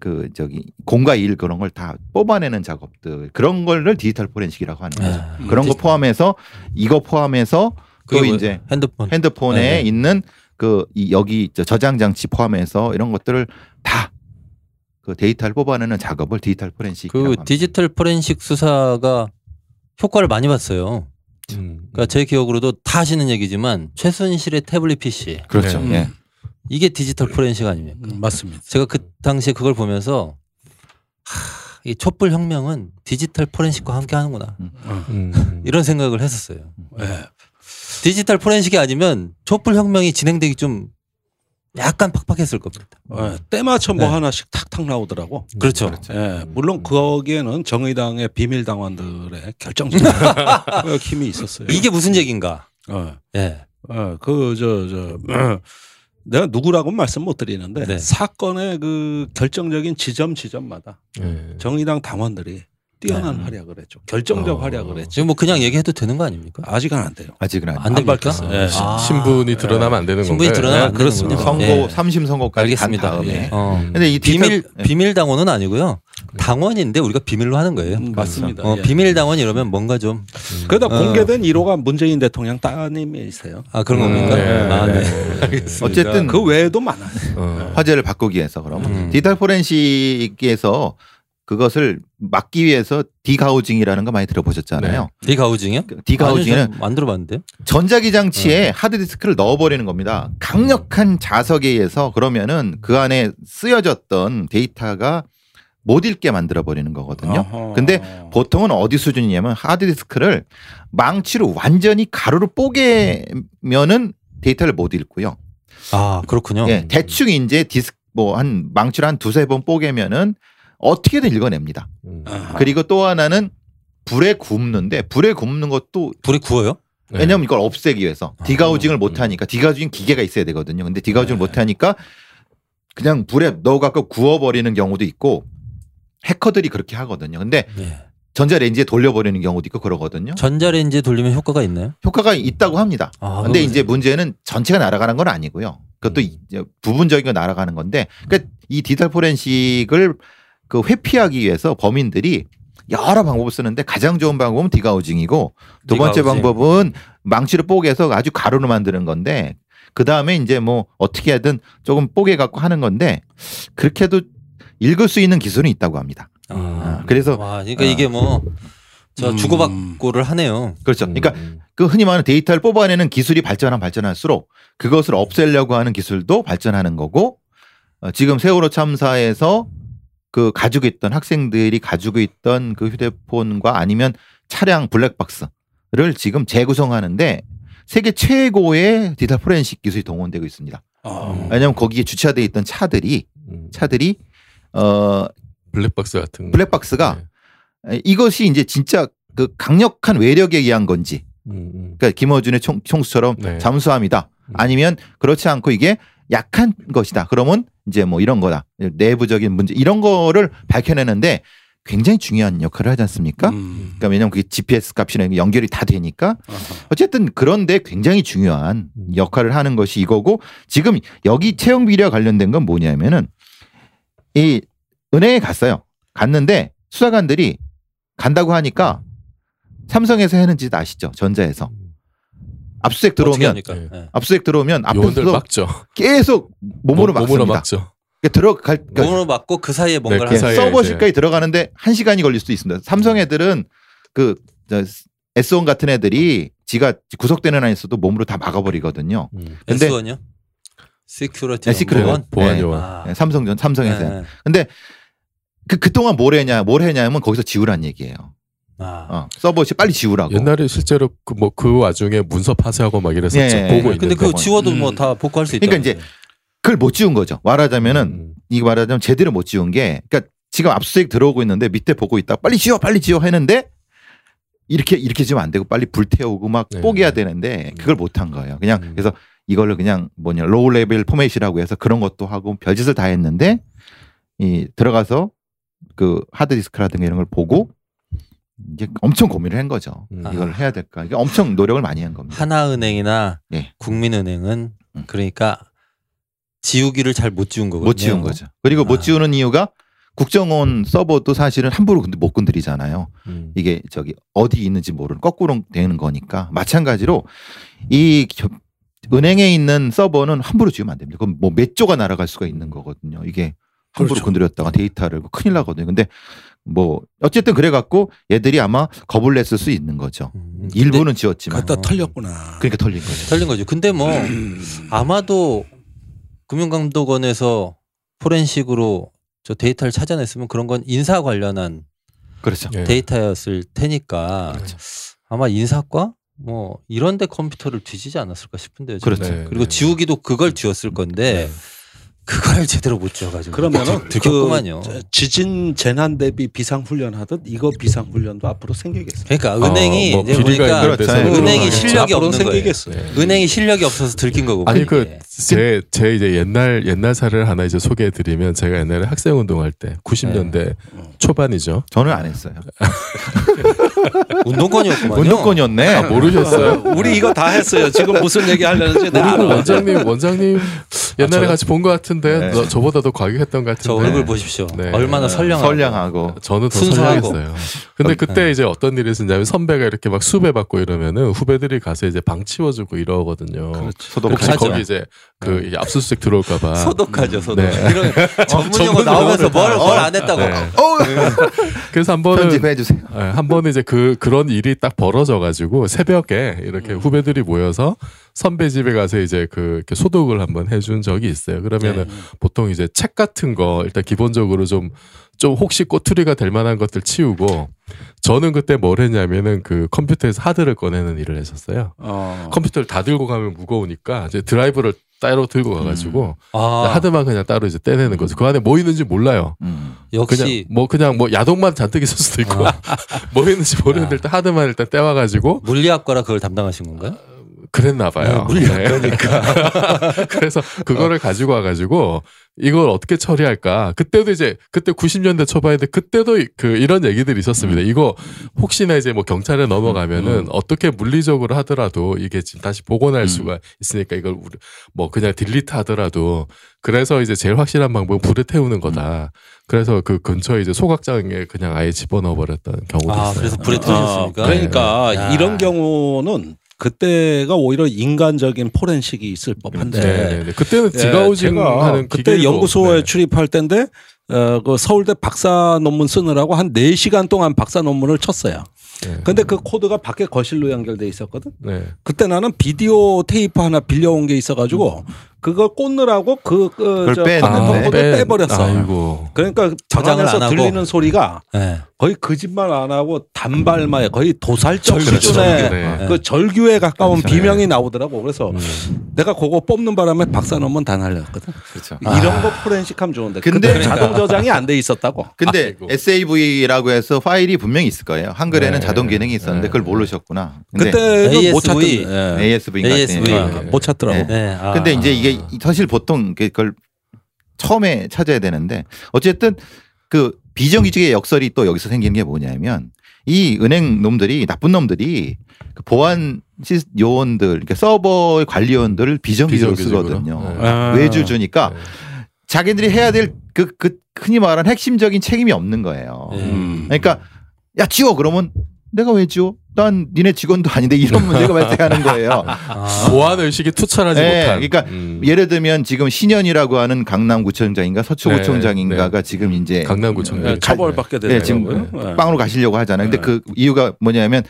그 저기 공과 일 그런 걸 다 뽑아내는 작업들 그런 거를 디지털 포렌식이라고 하는 거죠. 아, 음. 그런 거 디지- 포함해서 이거 포함해서 또뭐 이제 핸드폰 핸드폰에 네, 네. 있는 그 이 여기 저 저장 장치 포함해서 이런 것들을 다 그 데이터를 뽑아내는 작업을 digital forensic이라고 그. digital forensic 수사가 효과를 많이 봤어요. 음. 그러니까 제 기억으로도 다 하시는 얘기지만 최순실의 태블릿 PC 그렇죠. 네. 예. 이게 digital forensic 아닙니까? 음, 맞습니다. 제가 그 당시에 그걸 보면서 하, 이 촛불 혁명은 digital forensic과 함께 하는구나 음. 이런 생각을 했었어요. 예. digital forensic이 아니면 촛불 혁명이 진행되기 좀 약간 팍팍했을 겁니다. 예. 때마쳐 뭐 네. 하나씩 탁탁 나오더라고. 그렇죠. 예, 물론 거기에는 정의당의 비밀 당원들의 결정적 힘이 있었어요. 이게 무슨 얘기인가? 어, 예. 어, 그저 저 내가 누구라고는 말씀 못 드리는데 네. 사건의 그 결정적인 지점 지점마다 예. 정의당 당원들이 뛰어난 네. 활약을 했죠. 결정적 어. 활약을 했죠. 지금 뭐 그냥 얘기해도 되는 거 아닙니까? 아직은 안 돼요. 아직은 안, 안 됩니까? 밝혔어요. 예. 아. 신분이 드러나면 안 되는 신분이 건가요? 드러나면 안 예. 되는군요. 선고 예. 삼심 선고까지 알겠습니다. 간 다음에 예. 어. 음. 근데 이 비밀 예. 비밀 당원은 아니고요. 당원인데 우리가 비밀로 하는 거예요. 음, 맞습니다. 어, 예. 비밀 당원 이러면 뭔가 좀 그러다 어. 공개된 1호가 문재인 대통령 따님이세요. 아, 그런 음, 겁니까? 네. 아, 네. 네. 알겠습니다. 어쨌든 그 외에도 많아요. 어. 화제를 바꾸기 위해서 그럼 음. digital forensic에서 그것을 막기 위해서 degaussing이라는 거 많이 들어보셨잖아요. degaussing이요? 그 degaussing은 안 들어봤는데. 전자기 장치에 하드디스크를 넣어버리는 겁니다. 강력한 자석에 의해서 그러면은 그 안에 쓰여졌던 데이터가 못 읽게 만들어 버리는 거거든요. 어허. 근데 보통은 어디 수준이냐면 하드디스크를 망치로 완전히 가루로 뽀개면은 데이터를 못 읽고요. 아, 그렇군요. 예, 대충 이제 디스크 뭐 한 망치로 한 두세 번 뽀개면은 어떻게든 읽어냅니다. 음. 아하. 그리고 또 하나는 불에 굽는데 불에 굽는 것도 불이 구워요? 네. 왜냐면 이걸 없애기 위해서 아, degaussing을 음. 못 하니까 degaussing 기계가 있어야 되거든요. 근데 degaussing을 네. 못 하니까 그냥 불에 넣어 갖고 구워 버리는 경우도 있고 해커들이 그렇게 하거든요. 근데 예. 전자레인지에 돌려버리는 경우도 있고 그러거든요. 전자레인지에 돌리면 효과가 있나요? 효과가 있다고 합니다. 아, 근데 이제 문제는 전체가 날아가는 건 아니고요. 그것도 음. 이제 부분적인 거 날아가는 건데, 그러니까 이 디지털 포렌식을 그 회피하기 위해서 범인들이 여러 방법을 쓰는데 가장 좋은 방법은 디가우징이고 두 번째 디가우징. 방법은 망치를 뽀개서 아주 가루로 만드는 건데 그 다음에 이제 뭐 어떻게 하든 조금 뽀개 갖고 하는 건데 그렇게 해도 읽을 수 있는 기술은 있다고 합니다. 아, 그래서 와, 그러니까 아. 이게 뭐저 음. 주고받고를 하네요. 그렇죠. 음. 그러니까 그 흔히 말하는 데이터를 뽑아내는 기술이 발전하면 발전할수록 그것을 없애려고 하는 기술도 발전하는 거고 어, 지금 세월호 참사에서 그 가지고 있던 학생들이 가지고 있던 그 휴대폰과 아니면 차량 블랙박스를 지금 재구성하는데 세계 최고의 디지털 포렌식 기술이 동원되고 있습니다. 아, 왜냐하면 거기에 주차돼 있던 차들이 음. 차들이 어 블랙박스 같은 거. 블랙박스가 네. 이것이 이제 진짜 그 강력한 외력에 의한 건지 음, 음. 그러니까 김어준의 총, 총수처럼 네. 잠수함이다. 음. 아니면 그렇지 않고 이게 약한 것이다. 그러면 이제 뭐 이런 거다. 내부적인 문제 이런 거를 밝혀내는데 굉장히 중요한 역할을 하지 않습니까? 음. 그러니까 왜냐면 그게 GPS 값이나 연결이 다 되니까. 어쨌든 그런데 굉장히 중요한 음. 역할을 하는 것이 이거고 지금 여기 채용 비리와 관련된 건 뭐냐면은 이 은행에 갔어요. 갔는데 수사관들이 간다고 하니까 삼성에서 하는 짓 아시죠? 전자에서 압수수색 들어오면 합니까? 예. 압수수색 들어오면 앞에서 막죠. 계속 몸으로 몸- 막습니다. 막죠. 그러니까 들어갈 그러니까 몸으로 맞고 그 사이에 뭔가를 그 하는 사이에 서버실까지 들어가는데 한 시간이 걸릴 수도 있습니다. 삼성 애들은 그 저, S1 같은 애들이 지가 구속되는 한 있어도 몸으로 다 막아버리거든요. 음. 근데- S1이요? security 네, security? 보안 네. 요원. 아. 네, 삼성전 삼성에서. 네, 네. 근데 그 그동안 뭘 했냐? 뭘 했냐면 거기서 지우란 얘기예요. 아. 어, 서버실 빨리 지우라고. 옛날에 실제로 그 뭐 그 와중에 문서 파쇄하고 막 이랬었죠. 네. 보고 근데 있는데. 그거 지워도 뭐 음. 다 복구할 수 있다. 그러니까 이제 그걸 못 지운 거죠. 말하자면은 음. 이거 말하자면 제대로 못 지운 게 그러니까 지금 압수수색 들어오고 있는데 밑에 보고 있다. 빨리 지워, 빨리 지워 했는데 이렇게 이렇게 지우면 안 되고 빨리 불태우고 막 네. 뽀개야 되는데 그걸 못 한 거예요. 그냥 음. 그래서 이걸로 그냥 뭐냐 low level format이라고 해서 그런 것도 하고 별짓을 다 했는데 이 들어가서 그 하드디스크라든가 이런 걸 보고 이제 엄청 고민을 한 거죠. 음. 이걸 해야 될까? 이게 엄청 노력을 많이 한 겁니다. 하나은행이나 예. 국민은행은 음. 그러니까 지우기를 잘 못 지운 거거든요. 못 지운 거죠. 그리고 못 아. 지우는 이유가 국정원 서버도 사실은 함부로 근데 못 건드리잖아요. 음. 이게 저기 어디 있는지 모르는 거꾸로 되는 거니까 마찬가지로 이 겨- 은행에 있는 서버는 함부로 지우면 안 됩니다. 그럼 뭐 몇 조가 날아갈 수가 있는 거거든요. 이게 함부로 그렇죠. 건드렸다가 데이터를 큰일 나거든요. 근데 뭐 어쨌든 그래 갖고 얘들이 아마 겁을 냈을 수 있는 거죠. 음, 일부는 지웠지만 갖다 어. 털렸구나. 그러니까 털린 거죠. 털린 거죠. 근데 뭐 음. 아마도 금융감독원에서 포렌식으로 저 데이터를 찾아냈으면 그런 건 인사 관련한 그렇죠. 예. 데이터였을 테니까 그렇죠. 아마 인사과 뭐 이런데 컴퓨터를 뒤지지 않았을까 싶은데요. 저는. 그렇죠. 네, 그리고 네. 지우기도 그걸 지웠을 건데 그걸 제대로 못 지워가지고 그러면은 들켰구만요. 그 지진 재난 대비 비상 훈련 하듯 이거 비상 훈련도 앞으로 생기겠어요. 그러니까 아, 은행이 뭐 이제 비리가 보니까 그렇죠. 은행이 실력이 없는 거예요. 생기겠어요. 네. 은행이 실력이 없어서 들킨 거고. 아니. 그 제 제 이제 옛날 옛날 사례를 하나 이제 소개해 드리면 제가 옛날에 학생 운동할 때 90년대 초반이죠. 저는 안 했어요. 운동권이었구만요. 운동권이었네. 아 모르셨어요? 우리 이거 다 했어요. 지금 무슨 얘기 하려는지 알아. 원장님 원장님 옛날에 저요? 같이 본 것 같은 데 네. 너, 저보다도 과격했던 것저 같은데 얼굴 보십시오. 네. 얼마나 선량하고. 선량하고 저는 더 순수하고. 선량했어요. 근데 그때 이제 어떤 일이 있었냐면 선배가 이렇게 막 수배 받고 이러면은 후배들이 가서 이제 방 치워주고 이러거든요. 그렇죠. 혹시. 거기 이제 그 이게 압수수색 들어올까봐 소독하죠, 소독. 네. 이런 전문 용어 나오면서 용어를 뭘 다- 뭘안 했다고. 네. 어, 그래서 한 번은 편집해 주세요. 예, 한 번은 이제 그 그런 일이 딱 벌어져 가지고 새벽에 이렇게 음. 후배들이 모여서 선배 집에 가서 이제 그 이렇게 소독을 한번 해준 적이 있어요. 그러면은 네. 보통 이제 책 같은 거 일단 기본적으로 좀좀 혹시 꼬투리가 될 만한 것들 치우고 저는 그때 뭘 했냐면은 그 컴퓨터에서 하드를 꺼내는 일을 했었어요. 어. 컴퓨터를 다 들고 가면 무거우니까 이제 드라이브를 따로 들고 가가지고 아, 하드만 그냥 따로 이제 떼내는 거죠. 그 안에 뭐 있는지 몰라요. 음. 그냥 역시 뭐 그냥 뭐 야동만 잔뜩 있을 수도 있고 뭐 있는지 모르는데 일단 하드만 일단 떼와가지고 물리학과라 그걸 담당하신 건가요? 그랬나 봐요. 네. 그래서 그거를 가지고 와가지고 이걸 어떻게 처리할까? 그때도 이제 그때 90년대 초반인데 그때도 이- 그 이런 얘기들이 있었습니다. 이거 혹시나 이제 뭐 경찰에 넘어가면은 어떻게 물리적으로 하더라도 이게 지금 다시 복원할 음. 수가 있으니까 이걸 우리 뭐 그냥 딜리트 하더라도 그래서 이제 제일 확실한 방법은 불에 태우는 거다. 그래서 그 근처에 이제 소각장에 그냥 아예 집어넣어 버렸던 경우도 아, 있어요. 그래서 불에 아, 태우셨습니까? 그러니까 야. 이런 경우는 그때가 오히려 인간적인 포렌식이 있을 법한데 네, 네, 네. 그때는 예, 디가우징 제가 하는 그때 연구소에 네. 출입할 때인데 어, 그 서울대 박사 논문 쓰느라고 한 4시간 동안 박사 논문을 쳤어요. 네. 근데 그 코드가 밖에 거실로 연결돼 있었거든. 네. 그때 나는 비디오 테이프 하나 빌려온 게 있어가지고 그걸 꽂느라고 그, 그. 컴퓨터 코드 빼- 빼버렸어. 아이고. 그러니까 저장을 저장에서 안 하고. 들리는 소리가 네. 거의 거짓말 안 하고 단말마에 거의 도살적 절규, 수준의 절규네. 음. 그 절규에 가까운 그렇죠. 비명이 나오더라고. 그래서 내가 그거 뽑는 바람에 박사 논문 다 날렸거든. 그렇죠. 이런 거 포렌식하면 좋은데. 근데- 근데 자동 저장이 안 돼 있었다고. 근데 아이고. SAV라고 해서 파일이 분명히 있을 거예요. 한글에는 네. 자동 기능이 있었는데 네. 그걸 모르셨구나. 근데 그때는 못 찾던. ASV. 예. ASV인가? ASV. 아, 못 찾더라고. 네. 네. 아. 근데 이제 이게 사실 보통 그걸 처음에 찾아야 되는데 어쨌든 그 비정규직의 역설이 또 여기서 생기는 게 뭐냐면 이 은행 놈들이 나쁜 놈들이 그 보안 시 요원들 그러니까 서버 관리 요원들을 비정규직으로 비정규직으로. 쓰거든요. 네. 아. 외주 주니까 네. 자기들이 해야 될그그 흔히 말하는 핵심적인 책임이 없는 거예요. 네. 음. 그러니까 야 지워 그러면 내가 왜 지워? 난 니네 직원도 아닌데 이런 문제가 발생하는 거예요. 아. 보안 의식이 투철하지 네, 못한. 그러니까 음. 예를 들면 지금 신현이라고 하는 강남구청장인가 서초구청장인가가 네, 지금 이제 강남구청장. 예, 처벌받게 네, 되더라고요. 지금 예. 빵으로 가시려고 하잖아요. 근데 네. 그 이유가 뭐냐면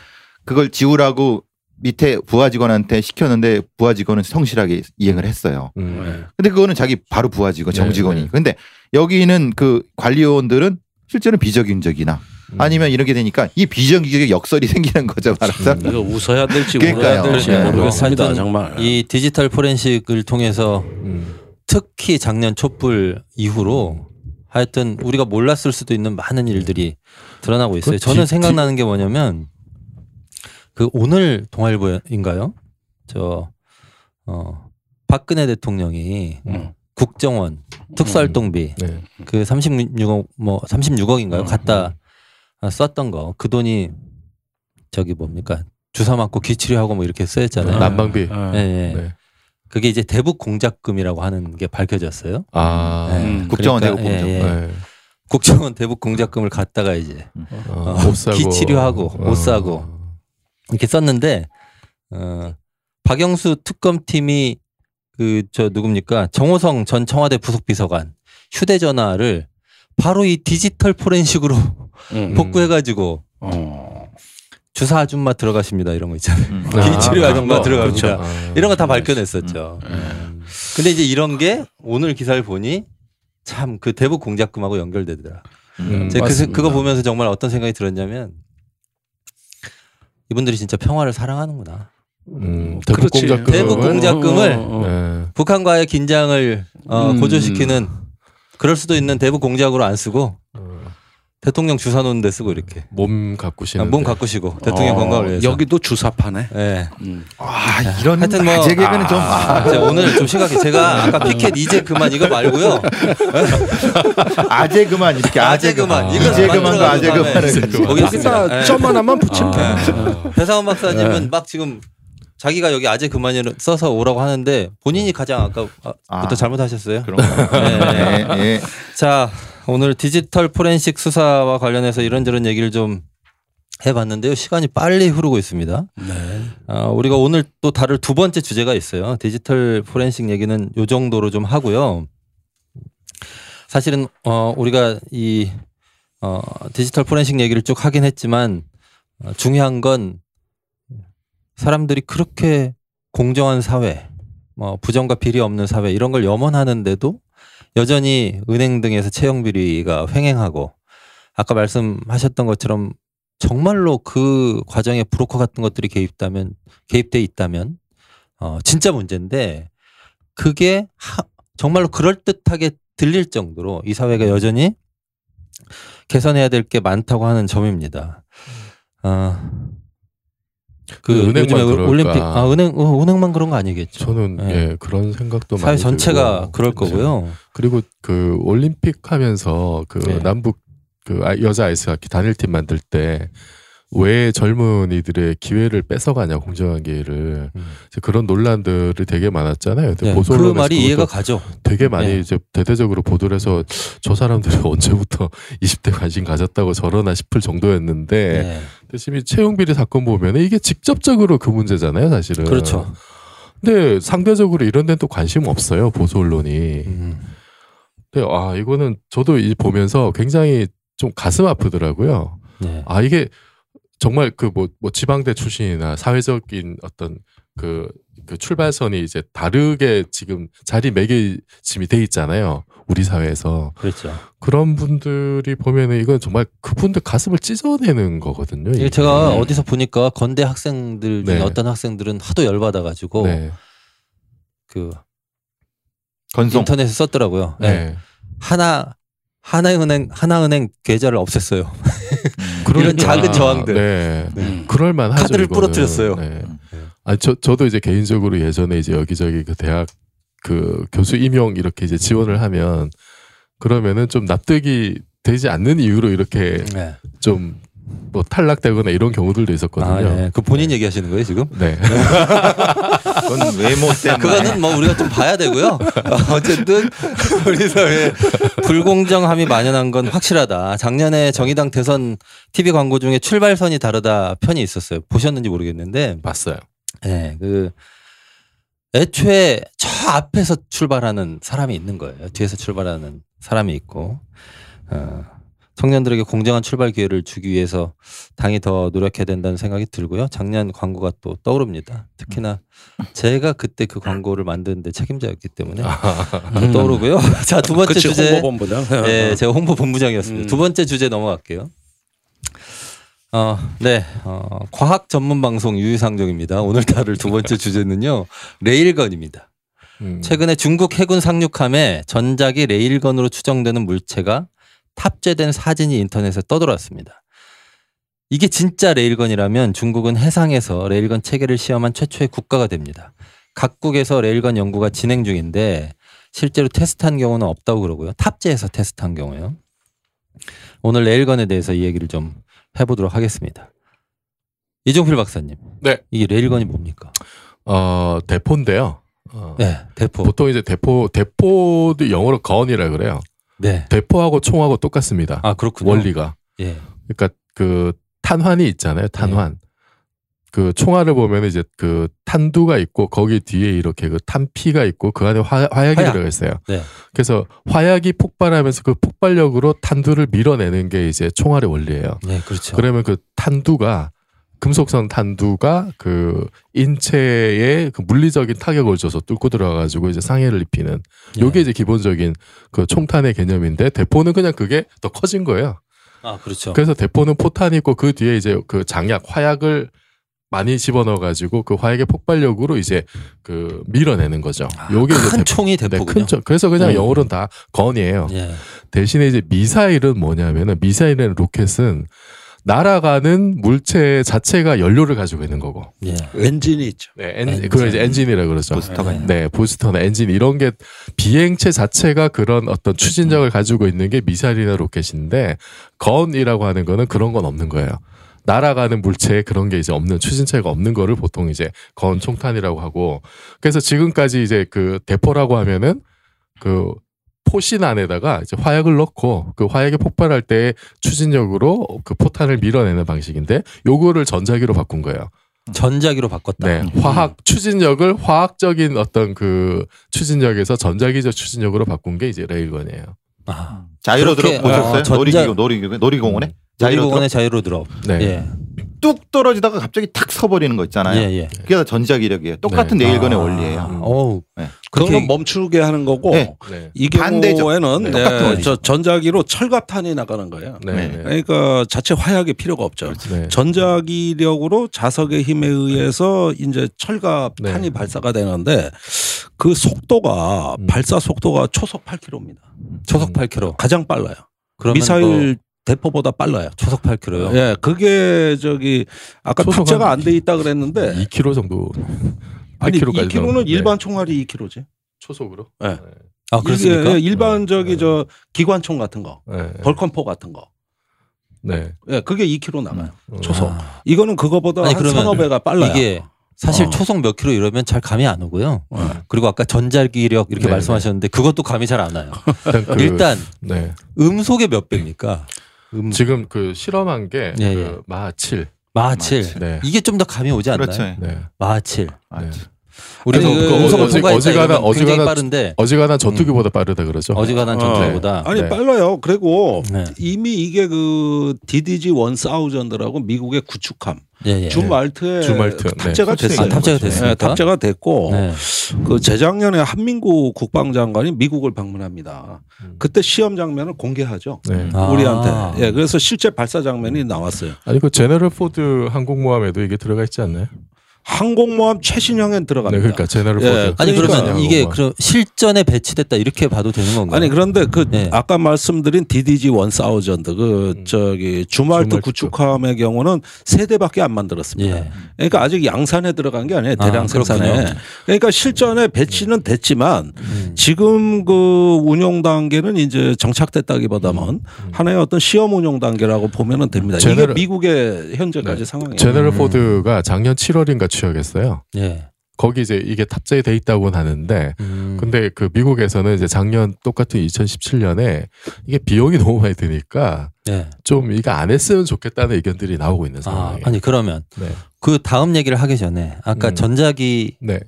그걸 지우라고 밑에 부하 직원한테 시켰는데 부하 직원은 성실하게 이행을 했어요. 음. 근데 그거는 자기 바로 부하 직원 네, 정직원이. 네. 근데 여기는 그 관리요원들은 실제로 음. 아니면 이렇게 되니까 이 비정규직의 역설이 생기는 거죠. 말하자. 음. 이거 웃어야 될지 그러니까요. 울어야 될지 네. 모르겠습니다. 하여튼 정말. 이 디지털 포렌식을 통해서 음. 특히 작년 촛불 이후로 하여튼 우리가 몰랐을 수도 있는 많은 일들이 드러나고 있어요. 그 저는 디- 생각나는 게 뭐냐면 그 오늘 동아일보인가요? 저 어, 박근혜 대통령이 음. 국정원 특수활동비 네. 그 36억 뭐 36억인가요? 음, 갖다 썼던 거 그 돈이 저기 뭡니까 주사 맞고 기치료하고 뭐 이렇게 쓰였잖아요. 난방비. 아, 예, 예. 네. 그게 이제 대북 공작금이라고 하는 게 밝혀졌어요. 아. 네. 음. 국정원 그러니까, 대북 공작금. 예, 예. 네. 국정원 대북 공작금을 갖다가 이제 어, 어, 옷 사고. 기치료하고 옷 어. 사고. 이렇게 썼는데 어, 박영수 특검팀이 그 저 누굽니까 정호성 전 청와대 부속 비서관 휴대전화를 바로 이 디지털 포렌식으로 음. 복구해가지고 어. 주사 아줌마 들어가십니다 이런 거 있잖아요. 음. 아, 기치료 그런 아줌마 거. 들어갑니다. 그렇죠. 아. 이런 거 다 밝혀냈었죠. 음. 근데 이제 이런 게 오늘 기사를 보니 참 그 대북 공작금하고 연결되더라. 음, 제가 그. 그거 보면서 정말 어떤 생각이 들었냐면 이분들이 진짜 평화를 사랑하는구나. 음, 대북. 공작금을. 대북 공작금을 어, 어, 어. 네. 북한과의 긴장을 어, 음. 고조시키는 그럴 수도 있는 대북 공작으로 안 쓰고 어, 대통령 주사 놓는 데 쓰고 이렇게 몸 가꾸시는. 아, 몸 가꾸시고 대통령 어, 건강을 위해서. 여기도 주사 파네. 예. 음. 아 이런 하여튼 뭐- 아재 개그는 좀 아, 자, 오늘 좀 심각해. 제가 아까 피켓 이제 그만 이거 말고요. 아재 그만 이렇게 아재 그만. 이거 이제 만들어가지고 아재 보겠습니다. 여기다 예. 점 하나만 붙이면 돼. 아, 배상원 박사님은 막 지금 자기가 여기 아재 그만을 써서 오라고 하는데 본인이 가장 아까부터 아. 잘못하셨어요. 네. 예, 예. 자, 오늘 디지털 포렌식 수사와 관련해서 이런저런 얘기를 좀 해봤는데요. 시간이 빨리 흐르고 있습니다. 네. 어, 우리가 오늘 또 다룰 두 번째 주제가 있어요. 디지털 포렌식 얘기는 요 정도로 좀 하고요. 사실은 어, 우리가 이 어, 디지털 포렌식 얘기를 쭉 하긴 했지만 어, 중요한 건 사람들이 그렇게 공정한 사회, 뭐 부정과 비리 없는 사회 이런 걸 염원하는데도 여전히 은행 등에서 채용 비리가 횡행하고 아까 말씀하셨던 것처럼 정말로 그 과정에 브로커 같은 것들이 개입다면 개입돼 있다면 어 진짜 문제인데 그게 하- 정말로 그럴 듯하게 들릴 정도로 이 사회가 여전히 개선해야 될 게 많다고 하는 점입니다. 아, 그 은행만 요즘에 그럴까? 올림픽 아 은행 어, 은행만 그런 거 아니겠죠. 저는 네. 예, 그런 생각도 사회 많이 전체가 들고. 그럴. 거고요. 그리고 그 올림픽 하면서 그 네. 남북 그 아- 여자 아이스하키 단일팀 만들 때 왜 젊은이들의 기회를 뺏어가냐 공정한 기회를 음. 그런 논란들이 되게 많았잖아요. 네, 그 말이 이해가 가죠. 되게 많이 네. 이제 대대적으로 보도를 해서 저 사람들이 언제부터 20대 관심 가졌다고 저러나 싶을 정도였는데 네. 대신에 채용비리 사건 보면 이게 직접적으로 그 문제잖아요, 사실은. 그렇죠. 근데 상대적으로 이런 데는 또 관심 없어요, 보수 언론이. 음. 근데 아 이거는 저도 이 보면서 굉장히 좀 가슴 아프더라고요. 네. 아 이게 정말 그 뭐 뭐 지방대 출신이나 사회적인 어떤 그, 그 출발선이 이제 다르게 지금 자리 매개짐이 돼 있잖아요. 우리 사회에서 그렇죠. 그런 분들이 보면은 이건 정말 그분들 가슴을 찢어내는 거거든요. 이게 제가 어디서 보니까 건대 학생들 중에 네. 어떤 학생들은 하도 열받아 가지고 네. 그 건성. 인터넷에 썼더라고요. 네. 네. 하나 하나은행 하나은행 계좌를 없앴어요. 음. 이런 작은 저항들. 네. 음. 그럴 만하죠. 카드를 이거는. 부러뜨렸어요. 네. 네. 아, 저 저도 이제 개인적으로 예전에 이제 여기저기 그 대학 그 교수 임용 이렇게 이제 지원을 하면 그러면은 좀 납득이 되지 않는 이유로 이렇게 네. 좀뭐 탈락되거나 이런 경우들도 있었거든요. 아, 네. 그 본인 얘기하시는 거예요 지금? 네. 그건 외모 때문에. 그거는 뭐 우리가 좀 봐야 되고요. 어쨌든 우리 사회 불공정함이 만연한 건 확실하다. 작년에 정의당 대선 TV 광고 중에 출발선이 다르다 편이 있었어요. 보셨는지 모르겠는데, 봤어요. 네, 그 애초에 저 앞에서 출발하는 사람이 있는 거예요. 뒤에서 출발하는 사람이 있고, 어, 청년들에게 공정한 출발 기회를 주기 위해서 당이 더 노력해야 된다는 생각이 들고요. 작년 광고가 또 떠오릅니다. 특히나 제가 그때 그 광고를 만드는데 책임자였기 때문에 또 떠오르고요. 자, 두 번째 그치, 주제. 네, 제가 홍보 본부장이었습니다. 음. 두 번째 주제 넘어갈게요. 어, 네, 어, 과학 전문 방송 유유상종입니다. 오늘 다룰 두 번째 주제는요, 레일건입니다. 음. 최근에 중국 해군 상륙함에 전작이 레일건으로 추정되는 물체가 탑재된 사진이 인터넷에 떠돌았습니다. 이게 진짜 레일건이라면 중국은 해상에서 레일건 체계를 시험한 최초의 국가가 됩니다. 각국에서 레일건 연구가 진행 중인데 실제로 테스트한 경우는 없다고 그러고요. 탑재해서 테스트한 경우요. 오늘 레일건에 대해서 이야기를 좀 해보도록 하겠습니다. 이종필 박사님. 네. 이게 레일건이 뭡니까? 어, 대포인데요. 어, 네, 대포. 보통 이제 대포 대포도 영어로 건이라 그래요. 네. 대포하고 총하고 똑같습니다. 아 그렇군요. 원리가. 예. 그러니까 그 탄환이 있잖아요. 탄환. 네. 그 총알을 보면 이제 그 탄두가 있고 거기 뒤에 이렇게 그 탄피가 있고 그 안에 화, 화약이 화약. 들어가 있어요. 네. 그래서 화약이 폭발하면서 그 폭발력으로 탄두를 밀어내는 게 이제 총알의 원리예요. 네, 그렇죠. 그러면 그 탄두가 금속성 탄두가 그 인체에 그 물리적인 타격을 줘서 뚫고 들어가가지고 이제 상해를 입히는 예. 요게 이제 기본적인 그 총탄의 개념인데 대포는 그냥 그게 더 커진 거예요. 아 그렇죠. 그래서 대포는 포탄이 있고 그 뒤에 이제 그 장약 화약을 많이 집어넣어 가지고 그 화약의 폭발력으로 이제 그 밀어내는 거죠. 요게 이제 아, 큰 대포. 총이 네, 대포군요. 큰 총. 그래서 그냥 음. 영어로는 다 gun이에요. 예. 대신에 이제 미사일은 뭐냐면은 미사일이나 로켓은 날아가는 물체 자체가 연료를 가지고 있는 거고. 예. 엔진이 있죠. 네, 엔, 엔진. 그걸 이제 엔진이라 그러죠. 부스터가 네. 있는. 네, 부스터나 엔진 이런 게 비행체 자체가 그런 어떤 추진력을 가지고 있는 게 미사일이나 로켓인데 건이라고 하는 거는 그런 건 없는 거예요. 날아가는 물체에 그런 게 이제 없는 추진체가 없는 거를 보통 이제 건 총탄이라고 하고 그래서 지금까지 이제 그 대포라고 하면은 그 포신 안에다가 이제 화약을 넣고 그 화약이 폭발할 때 추진력으로 그 포탄을 밀어내는 방식인데 요거를 전자기로 바꾼 거예요. 전자기로 바꿨다. 네, 화학 추진력을 화학적인 어떤 그 추진력에서 전자기적 추진력으로 바꾼 게 이제 레일건이에요. 아, 자이로 그렇게, 드롭 보셨어요? 어, 전자- 놀이기구 놀이기구 놀이공원에 놀이공원의 드롭. 자유로 드롭. 네. 예. 뚝 떨어지다가 갑자기 탁 서버리는 거 있잖아요. 예, 예. 그게 다 전자기력이에요. 똑같은 네. 네일건의 아, 원리예요. 어우. 네. 그거는 멈추게 하는 거고 네. 네. 이. 경우에는 네, 네. 저 전자기로 철갑탄이 나가는 거예요. 네. 그러니까 자체 화약이 필요가 없죠. 네. 전자기력으로 자석의 힘에 의해서 이제 철갑탄이 네. 발사가 되는데 그 속도가 음. 발사 속도가 초속 8km입니다. 초속 8km. 가장 빨라요. 그러면 미사일 뭐 대포보다 빨라요. 초속 8km요. 예, 그게 저기 아까 탑재가 한안돼 있다 그랬는데 2km 정도. 아니 8km 까지 2km는 일반 총알이 2km지. 초속으로. 네. 아, 그렇습니까? 예, 일반 저기 네. 저 기관총 같은 거, 네. 벌컨포 같은 거. 네. 예, 그게 2km 나가요. 음. 초속. 아, 이거는 그거보다 아니, 한 서너 배가 빨라요. 이게 사실 어. 초속 몇 킬로 이러면 잘 감이 안 오고요. 어. 그리고 아까 전자기력 이렇게 네, 말씀하셨는데 그것도 감이 잘 안 와요. 일단 그 일단 네. 음속의 몇 배입니까? 음 지금 그 실험한 게 예, 그 예. 마하 7. 마칠. 네. 이게 좀 더 감이 오지 않나요? 그렇죠. 네. 마칠. 아, 네. 우리 아니, 그 어지- 통과했다 어지간한- 빠른데 어지간한 전투기보다 빠르다 그러죠. 어지간한 어. 전투기보다 아 니 네. 빨라요. 그리고 네. 이미 이게 그 DDG 1000라고 미국의 구축함 예, 예. 줌왈트에 줌왈트, 그 네. 탑재가 설치돼 됐어요. 아, 탑재가 거죠. 됐습니까? 네, 탑재가 됐고 네. 그 재작년에 한민구 국방장관이 미국을 방문합니다. 음. 그때 시험 장면을 공개하죠. 네. 아. 우리한테. 예, 그래서 실제 발사 장면이 나왔어요. 아니 그 제너럴 포드 항공모함에도 이게 들어가 있지 않나요? 항공모함 최신형엔 들어갑니다. 네, 그러니까 제너럴 예, 포드. 아니 그러니까 그러면 이게 그럼 실전에 배치됐다 이렇게 봐도 되는 건가요? 아니 그런데 그 네. 아까 말씀드린 DDG 1000그 음. 저기 줌왈트 줌왈트 구축함의 경우는 세 대밖에 안 만들었습니다. 예. 그러니까 아직 양산에 들어간 게 아니에요. 아, 대량 생산에. 그렇군요. 그러니까 실전에 배치는 됐지만 음. 지금 그 운용 단계는 이제 정착됐다기보다는 음. 하나의 어떤 시험 운용 단계라고 보면은 됩니다. 이게 제너럴- 미국의 현재까지 네. 상황이에요. 제너럴 음. 포드가 작년 7월인가 취역했어요. 예. 거기 이제 이게 탑재돼 있다고는 하는데 음. 근데 그 미국에서는 이제 작년 똑같은 2017년에 이게 비용이 너무 많이 드니까 예. 좀 이거 안 했으면 좋겠다는 의견들이 나오고 있는 아, 상황이에요. 아 니 그러면 네. 그 다음 얘기를 하기 전에 아까 음. 전자기력이요? 네.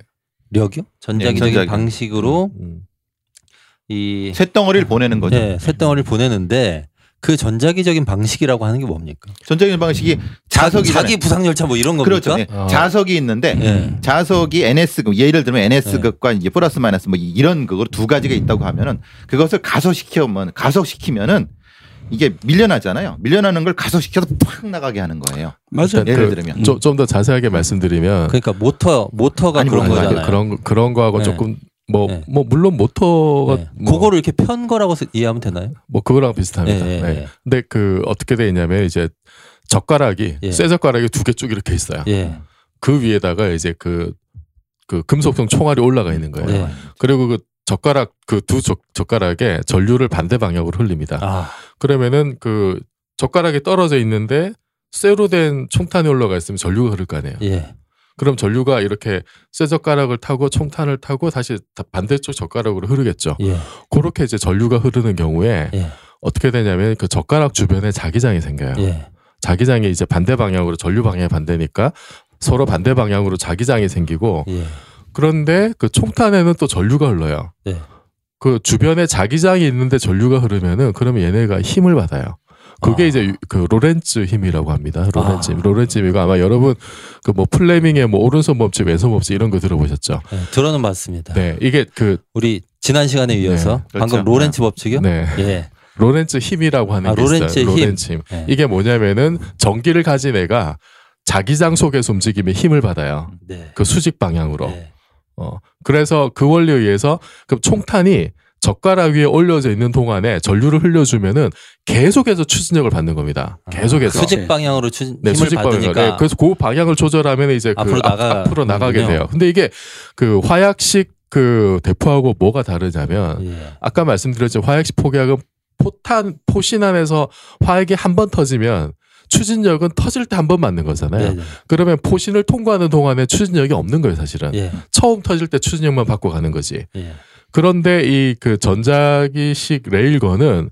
전자기적인 전자기. 방식으로 음. 이 쇳덩어리를 보내는 거죠. 예, 쇳덩어리를 보내는데 그 전자기적인 방식이라고 하는 게 뭡니까? 전자기적 방식이 자석이 자기 부상 열차 뭐 이런 겁니까? 그렇죠. 네. 어. 자석이 있는데 예. 자석이 NS 급 예를 들면 NS 네. 급과 이제 플러스 마이너스 뭐 이런 그거 두 가지가 있다고 하면은 그것을 가속시키면 가속시키면은 이게 밀려나잖아요. 밀려나는 걸 가속시켜서 팍 나가게 하는 거예요. 맞아요. 예를 그 들면. 좀 더 자세하게 말씀드리면 그러니까 모터 모터가 아니, 그런 거잖아요. 그런 그런 거하고 네. 조금 뭐뭐 네. 물론 모터가 네. 뭐, 그거를 이렇게 편 거라고 세- 이해하면 되나요? 뭐 그거랑 비슷합니다. 예, 예, 네. 예. 근데 그 어떻게 돼 있냐면 이제 젓가락이 예. 쇠 젓가락이 두 개 쭉 이렇게 있어요. 예. 그 위에다가 이제 그, 그 금속성 총알이 올라가 있는 거예요. 예. 그리고 그 젓가락 그 두 젓가락에 전류를 반대 방향으로 흘립니다. 아, 그러면은 그 젓가락이 떨어져 있는데 쇠로 된 총탄이 올라가 있으면 전류가 흐를 거 아니에요. 예. 그럼 전류가 이렇게 쇠 젓가락을 타고 총탄을 타고 다시 다- 반대쪽 젓가락으로 흐르겠죠. 예. 그렇게 이제 전류가 흐르는 경우에 예. 어떻게 되냐면 그 젓가락 주변에 자기장이 생겨요. 예. 자기장이 이제 반대 방향으로 전류 방향이 반대니까 서로 반대 방향으로 자기장이 생기고 예. 그런데 그 총탄에는 또 전류가 흘러요. 네. 그 주변에 자기장이 있는데 전류가 흐르면은 그러면 얘네가 힘을 받아요. 그게 아. 이제 유- 그 로렌츠 힘이라고 합니다. 로렌츠 아. 힘. 로렌츠 힘이가 아마 여러분 그 뭐 플레밍의 뭐 오른손 법칙, 왼손 법칙 이런 거 들어보셨죠? 예. 들어는 봤습니다. 네, 이게 그 우리 지난 시간에 이어서 네. 방금 그렇죠. 로렌츠 법칙이요? 네. 예. 로렌츠 힘이라고 하는 아, 게 로렌츠의 있어요. 힘. 로렌츠 힘. 예. 이게 뭐냐면은 전기를 가진 애가 자기장 속에서 움직임에 힘을 받아요. 네. 그 수직 방향으로. 네. 어. 그래서 그 원리에 의해서 그럼 총탄이 젓가락 위에 올려져 있는 동안에 전류를 흘려주면은 계속해서 추진력을 받는 겁니다. 계속해서. 아, 수직 방향으로 추진 네, 힘을 수직 방향으로. 받으니까 네, 그래서 그 방향을 조절하면 이제 그 앞으로 앞, 나가- 앞으로 나가게. 돼요. 근데 이게 그 화약식 그 대포하고 뭐가 다르냐면 예. 아까 말씀드렸죠 화약식 폭약은 포탄 포신 안에서 화약이 한 번 터지면 추진력은 터질 때 한 번 맞는 거잖아요. 네. 네. 그러면 포신을 통과하는 동안에 추진력이 없는 거예요, 사실은. 예. 처음 터질 때 추진력만 받고 가는 거지. 예. 그런데 이 그 전자기식 레일건은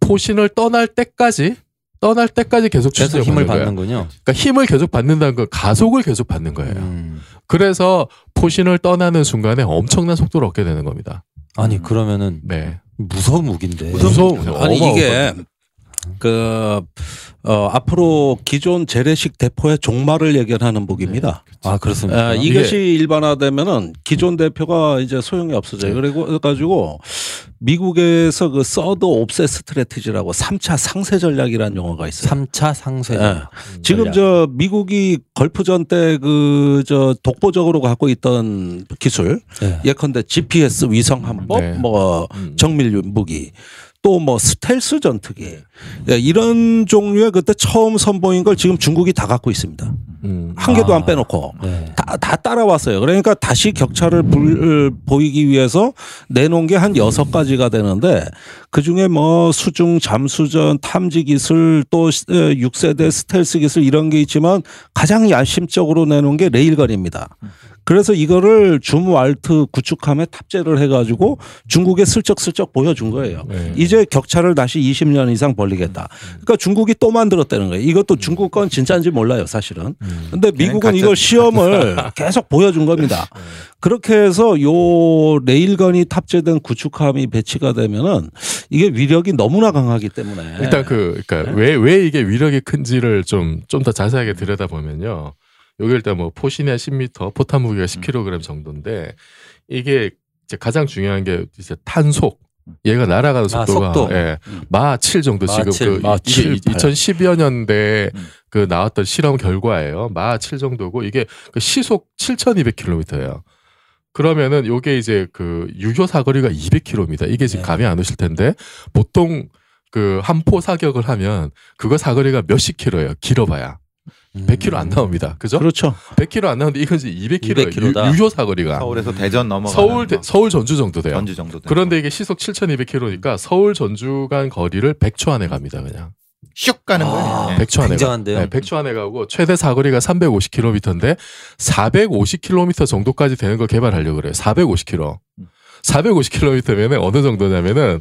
포신을 떠날 때까지 떠날 때까지 계속 계속 추진력을 힘을 받는 거예요. 받는군요. 그러니까 힘을 계속 받는다는 건 가속을 계속 받는 거예요. 음. 그래서 포신을 떠나는 순간에 엄청난 속도를 얻게 되는 겁니다. 아니 그러면은 네. 무서운 무기인데. 무서운 아니 이게 그 어, 앞으로 기존 재래식 대포의 종말을 예견하는 무기입니다. 아 그렇습니다. 아, 이것이 일반화되면은 기존 대표가 이제 소용이 없어져요. 그리고 가지고 미국에서 그 서드 옵세 스트레티지라고 3차 상세 전략이라는 용어가 있어요. 3차 상세. 예. 음, 지금 전략. 저 미국이 걸프전 때 그 저 독보적으로 갖고 있던 기술 네. 예컨대 GPS 위성 함법 네. 뭐 음. 정밀 무기 또 뭐 스텔스 전투기 예, 이런 종류의 그때 처음 선보인 걸 지금 중국이 다 갖고 있습니다. 음. 한 개도 아. 안 빼놓고 네. 다, 다 따라왔어요. 그러니까 다시 격차를 불, 보이기 위해서 내놓은 게 한 여섯 가지가 되는데 그 중에 뭐 수중 잠수전 탐지 기술 또 6세대 스텔스 기술 이런 게 있지만 가장 야심적으로 내놓은 게 레일건입니다. 그래서 이거를 줌 왈트 구축함에 탑재를 해가지고 중국에 슬쩍슬쩍 보여준 거예요. 네. 이제 격차를 다시 20년 이상 벌리겠다. 그러니까 중국이 또 만들었다는 거예요. 이것도 중국 건 진짜인지 몰라요, 사실은. 근데 미국은 이걸 시험을 계속 보여준 겁니다. 그렇게 해서 요 레일건이 탑재된 구축함이 배치가 되면은 이게 위력이 너무나 강하기 때문에 일단 그 그러니까 네. 왜왜 이게 위력이 큰지를 좀 좀 더 자세하게 들여다 보면요. 여기 일단 뭐 포신의 10m, 포탄 무게가 10kg 정도인데 이게 이제 가장 중요한 게 이제 탄속. 얘가 날아가는 아, 속도가 속도. 예, 음. 마7 정도 마 지금 칠, 그마 이게 칠, 팔. 2010여 년대 음. 그 나왔던 실험 결과예요. 마7 정도고 이게 그 시속 7,200km예요. 그러면은 요게 이제 그 유효 사거리가 200km입니다. 이게 지금 네. 감이 안 오실 텐데 보통 그 한 포 사격을 하면 그거 사거리가 몇십 킬로예요. 길어봐야 음. 100km 안 나옵니다. 그죠? 그렇죠. 100km 안 나오는데 이건 이제 200km 200km 다. 유, 유효 사거리가 서울에서 대전 넘어가 서울 대- 서울 전주 정도 돼요. 전주 정도 되는 그런데 이게 시속 7,200km니까 서울 전주 간 거리를 100초 안에 갑니다. 그냥 슉 가는 아, 거예요. 100초 안에 굉장한데요. 가. 네, 100초 안에 가고 최대 사거리가 350km인데 450km 정도까지 되는 걸 개발하려고 그래요. 450km. 450km면은 어느 정도냐면은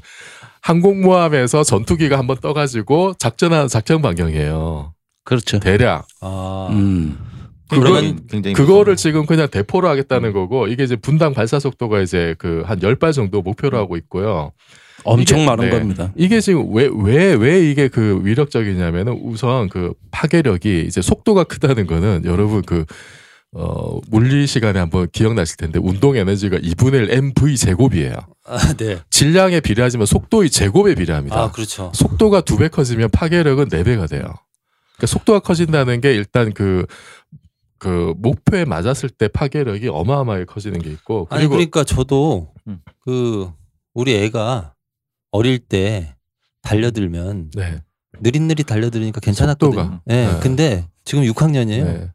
항공모함에서 전투기가 한번 떠가지고 작전하는 작전 반경이에요. 그렇죠. 대략. 아, 음. 그러면 굉장히 그거를. 지금 그냥 대포로 하겠다는 거고 이게 이제 분당 발사 속도가 이제 그한 10발 정도 목표로 하고 있고요. 엄청 이게- 많은 네. 겁니다. 이게 지금 왜 왜 왜 이게 그 위력적이냐면은 우선 그 파괴력이 이제 속도가 크다는 거는 여러분 그 어, 물리 시간에 한번 기억나실 텐데 운동 에너지가 2분의 1 mv 제곱이에요. 아, 네. 질량에 비례하지만 속도의 제곱에 비례합니다. 아, 그렇죠. 속도가 두 배 커지면 파괴력은 네 배가 돼요. 그러니까 속도가 커진다는 게 일단 그, 그 목표에 맞았을 때 파괴력이 어마어마하게 커지는 게 있고 아니 그리고 그러니까 저도 음. 그 우리 애가 어릴 때 달려들면 네, 느릿느릿 달려들으니까 괜찮았거든요. 속도가. 네. 네. 근데 지금 6학년이에요. 네.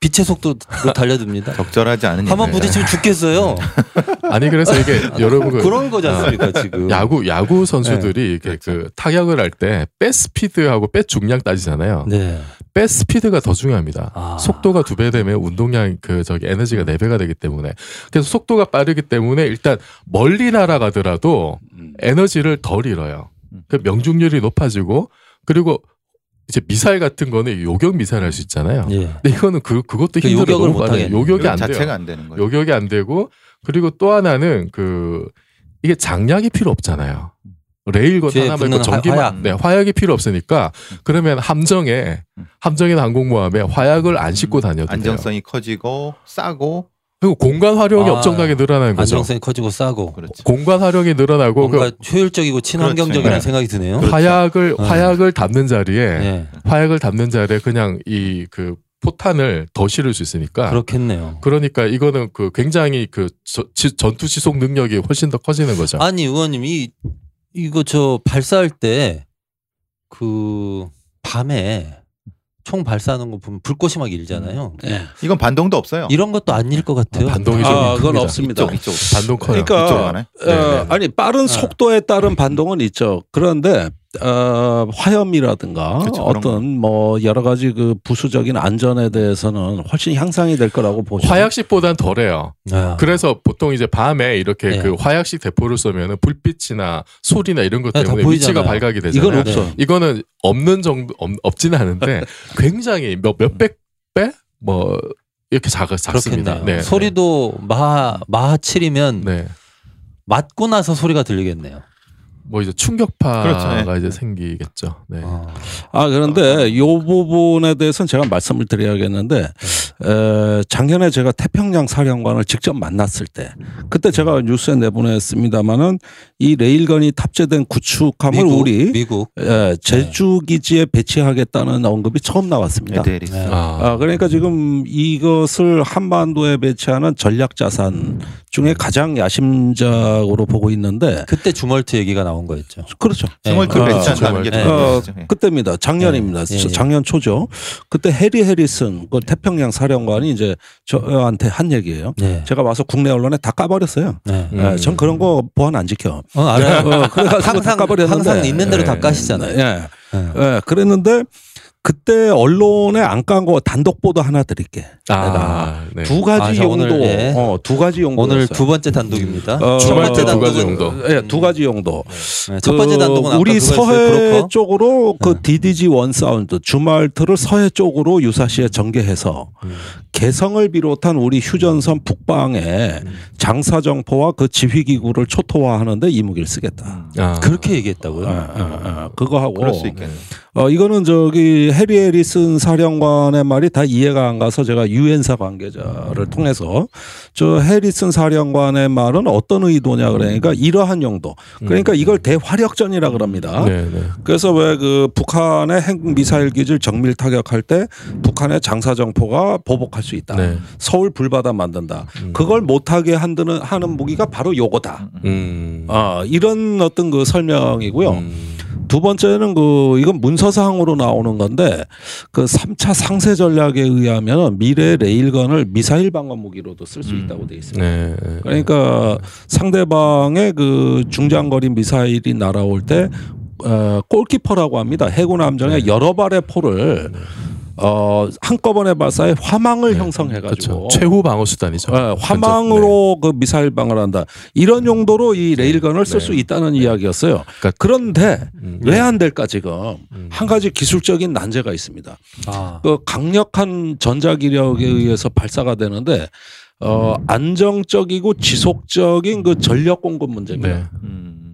빛의 속도로 달려듭니다. 적절하지 않은 한번. 부딪히면 죽겠어요. 아니 그래서 이게 여러분 그 그런 거지 않습니까 지금? 야구 야구 선수들이 이렇게 그 타격을 할때백 스피드하고 백 중량 따지잖아요. 네. 백 스피드가 더 중요합니다. 아. 속도가 두 배 되면 운동량 그 저기 에너지가 네 배가 되기 때문에 그래서 속도가 빠르기 때문에 일단 멀리 날아가더라도 음. 에너지를 덜 잃어요. 음. 그 명중률이 높아지고 그리고 이제 미사일 같은 거는 요격 미사일 할 수 있잖아요. 예. 근데 이거는 그 그것도 그 힘들어 요격을 못 하겠네. 요격이 안 돼요. 자체가 안 되는 거예요. 요격이 안 되고 그리고 또 하나는 그 이게 장량이 필요 없잖아요. 뒤에 하나만 붙는 있고 전기만 화- 화약. 네, 화약이 필요 없으니까 그러면 함정에 음. 함정이나 항공모함에 화약을 안 싣고 다녀도 돼요. 안정성이 커지고 싸고 그리고 공간 활용이 아, 엄청나게 늘어나는 거죠. 안정성이 커지고 싸고 그렇지. 공간 활용이 늘어나고 뭔가 그 효율적이고 친환경적이라는 그렇죠. 생각이 드네요. 화약을 네. 화약을 담는 자리에 네. 화약을 담는 자리에 그냥 이 그 포탄을 더 실을 수 있으니까 그렇겠네요. 그러니까 이거는 그 굉장히 그 저- 지- 전투 지속 능력이 훨씬 더 커지는 거죠. 아니 의원님 이 이거 저 발사할 때 그 밤에 총 발사하는 거 보면 불꽃이 막 일잖아요. 예. 이건 반동도 없어요. 이런 것도 아닐 것 같아요. 아, 반동이 좀 아, 그건. 없습니다. 이쪽 이쪽 반동 커요. 그러니까 가나요? 어, 네, 네. 아니 빠른 속도에 따른 반동은 있죠. 그런데 어, 화염이라든가 그렇죠, 그런 어떤 뭐 여러 가지 그 부수적인 안전에 대해서는 훨씬 향상이 될 거라고 보죠. 화약식보단 덜해요. 아, 그래서 보통 이제 밤에 이렇게 네. 그 화약식 대포를 쏘면은 불빛이나 소리나 이런 것 네, 다 때문에 위치가 보이잖아요. 발각이 되잖아요. 이건 없어. 네. 이거는 없는 정도 없, 없지는 않은데 굉장히 몇 몇백 배 뭐 이렇게 작 작습니다. 네. 소리도 마하 마하 7이면 네. 맞고 나서 소리가 들리겠네요. 뭐 이제 충격파가 그렇죠. 네. 이제 생기겠죠. 네. 어. 아 그런데 요 부분에 대해서는 제가 말씀을 드려야겠는데 에, 작년에 제가 태평양 사령관을 직접 만났을 때 그때 제가 뉴스에 내보냈습니다마는 이 레일건이 탑재된 구축함을 미국, 우리 미국 에, 제주 기지에 배치하겠다는 언급이 처음 나왔습니다. 에데리스. 네. 아, 그러니까 지금 이것을 한반도에 배치하는 전략 자산 중에 가장 야심작으로 보고 있는데 그때 줌왈트 얘기가 나온 거였죠. 그렇죠. 줌왈트 아, 배치한다는 게 네. 어, 중요하죠. 예. 그때입니다. 작년입니다. 예, 예, 예. 작년 초죠. 그때 해리 해리슨 그 태평양 사령관이 이제 저한테 한 얘기예요. 네. 제가 와서 국내 언론에 다 까버렸어요. 네. 음. 예, 전 그런 거 보안 안 지켜. 어, 알아요. 어, 항상 까버렸는데. 항상 있는 대로 다 네. 까시잖아요. 예, 네. 예, 그랬는데 그때 언론에 안 깐 거 단독 보도 하나 드릴게. 아, 네. 두 가지 아, 자, 용도, 오늘, 예. 어, 두 가지 용도. 오늘 두 번째 단독입니다. 어, 첫 번째 두 가지 용도. 예, 두 가지 용도. 네, 첫 번째 그 단독은 아까 우리. 서해. 쪽으로 그 네. DDG one thousand 줌왈트를 서해 쪽으로 유사시에 전개해서 음. 개성을 비롯한 우리 휴전선 북방에 음. 장사정포와 그 지휘기구를 초토화하는데 이 무기를 쓰겠다. 아, 그렇게 얘기했다고요? 아, 아, 아, 그거 하고 그럴 수 있겠네. 어 이거는 저기 해리 해리슨 사령관의 말이 다 이해가 안 가서 제가 유엔사 관계자를 통해서 저 해리슨 사령관의 말은 어떤 의도냐 그러니까 이러한 용도 그러니까 이걸 대화력전이라 그럽니다. 네, 네. 그래서 왜 그 북한의 핵 미사일 기지를 정밀 타격할 때 북한의 장사정포가 보복할 수 있다. 네. 서울 불바다 만든다. 음. 그걸 못하게 한다는 하는 무기가 바로 요거다. 음. 아 이런 어떤 그 설명이고요. 음. 두 번째는 그 이건 문서상으로 나오는 건데 그 3차 상세 전략에 의하면 미래 레일건을 미사일 방어 무기로도 쓸수 음. 있다고 돼 있습니다. 네. 그러니까 상대방의 그 중장거리 미사일이 날아올 때 어, 골키퍼라고 합니다. 해군 함정에 네. 여러 발의 포를 어, 한꺼번에 발사해 화망을 형성해 가지고 그렇죠. 최후 방어 수단이죠. 어, 화망으로 그 미사일 방어를 한다. 이런 용도로 이 레일건을 쓸 네. 수 있다는 이야기였어요. 그러니까- 그런데 음. 왜안 될까 지금 음. 한 가지 기술적인 난제가 있습니다. 아, 그 강력한 전자기력에 의해서 발사가 되는데 어 안정적이고 지속적인 그 전력 공급 문제입니다. 네.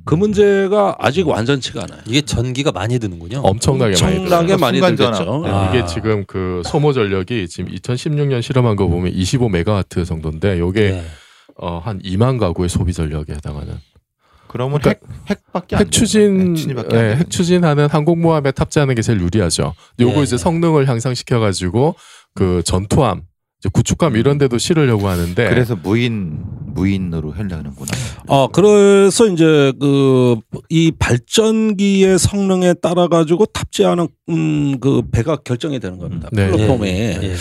음. 그 문제가 아직 완전치가 않아요. 이게 전기가 많이 드는군요. 엄청나게 많이 엄청나게. 많이 전압. 들겠죠. 네. 아. 이게 지금 그 소모 전력이 지금 2016년 실험한 거 보면 25 메가와트 정도인데 요게 네. 어, 한 2만 가구의 소비 전력에 해당하는 그러면 그러니까 핵 핵밖에 안핵 추진 네, 핵 추진하는 항공모함에 탑재하는 게 제일 유리하죠. 요거 네. 이제 성능을 향상시켜 가지고 그 전투함, 구축함 이런 데도 실으려고 하는데 그래서 무인 무인으로 하려는구나. 어 그래서 이제 그 이 발전기의 성능에 따라 가지고 탑재하는 음 그 배가 결정이 되는 겁니다. 네. 플랫폼이. 예.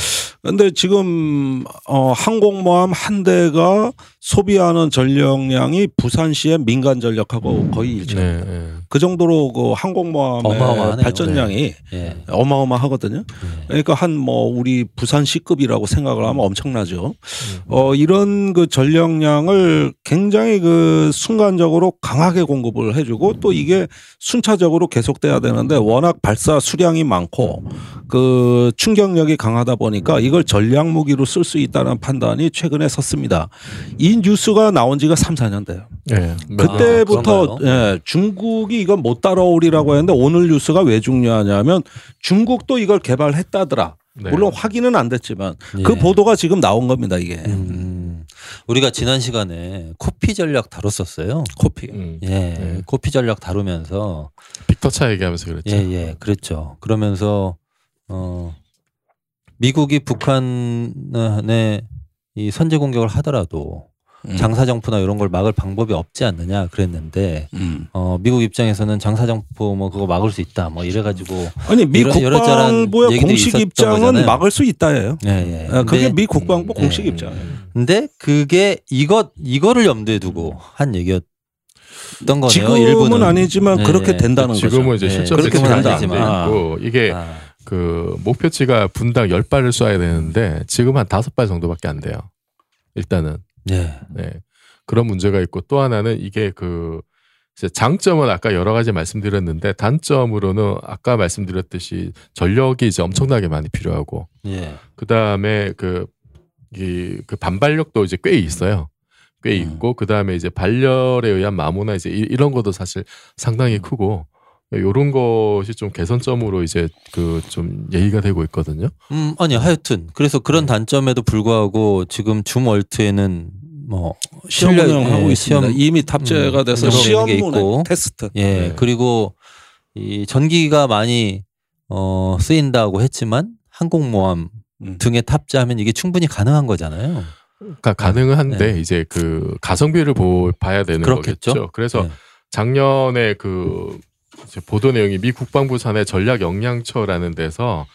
근데 지금 어 항공모함 한 대가 소비하는 전력량이 부산시의 민간 전력하고 거의 네, 일치합니다. 네. 그 정도로 그 항공모함의 어마어마하네요. 발전량이 예. 어마어마하거든요. 예. 그러니까 한 뭐 우리 부산 C급이라고 생각 을 하면 엄청나죠. 음. 어 이런 그 전력량을 굉장히 그 순간적으로 강하게 공급을 해주고 또 이게 순차적으로 계속돼야 되는데 워낙 발사 수량이 많고 그 충격력이 강하다 보니까 이걸 전략 무기로 쓸 수 있다는 판단이 최근에 섰습니다. 이 뉴스가 나온 지가 3, 4년 돼요. 네. 그때부터 아? 예, 중국이 이건 못 따라오리라고 했는데 오늘 뉴스가 왜 중요하냐면 중국도 이걸 개발했다더라. 네. 물론 확인은 안 됐지만 예. 그 보도가 지금 나온 겁니다 이게 음, 우리가 지난 시간에 코피 전략 다뤘었어요. 코피. 음. 예, 네. 코피 전략 다루면서 빅터 차 얘기하면서 그랬죠. 예, 예, 그랬죠. 그러면서 어 미국이 북한의 이 선제 공격을 하더라도 음. 장사 정포나 이런 걸 막을 방법이 없지 않느냐 그랬는데 음. 어 미국 입장에서는 장사 정포 뭐 그거 막을 수 있다 뭐 이래가지고 아니 미 국방부의 공식 입장은 거잖아요. 막을 수 있다예요. 예, 예. 아, 그게 근데- 미 국방부 예. 공식 입장이에요. 근데 그게 이것 이거를 염두에 두고 한 얘기였 던 거네요. 지금은 일부는 아니지만 네, 그렇게 네. 된다는 지금은 거죠. 이제 예, 실전 그렇게 된다. 있고 이게 아, 그 목표치가 분당 10발을 쏴야 되는데 지금 한 5발 정도밖에 안 돼요. 일단은 네. 네. 그런 문제가 있고 또 하나는 이게 그 장점은 아까 여러 가지 말씀드렸는데 단점으로는 아까 말씀드렸듯이 전력이 이제 엄청나게 많이 필요하고 예. 그 다음에 그, 이, 그 반발력도 이제 꽤 있어요. 꽤 있고 그 다음에 이제 발열에 의한 마모나 이제 이- 이런 것도 사실 상당히 크고 요런 것이 좀 개선점으로 이제 그 좀 얘기가 되고 있거든요. 음, 아니 하여튼 그래서 그런 단점에도 불구하고 지금 줌 월트에는 뭐 시험 실력- 운영하고 예, 있습니다. 시험- 이미 탑재가 음, 돼서 시험 있고. 테스트. 예 네. 그리고 이 전기가 많이 어 쓰인다고 했지만 항공모함 음. 등에 탑재하면 이게 충분히 가능한 거잖아요. 그러니까 가능은 한데 네. 이제 그 가성비를 보, 봐야 되는 그렇겠죠. 거겠죠. 그래서 네. 작년에 그 보도 내용이 미 국방부 산하 전략 역량처라는 데서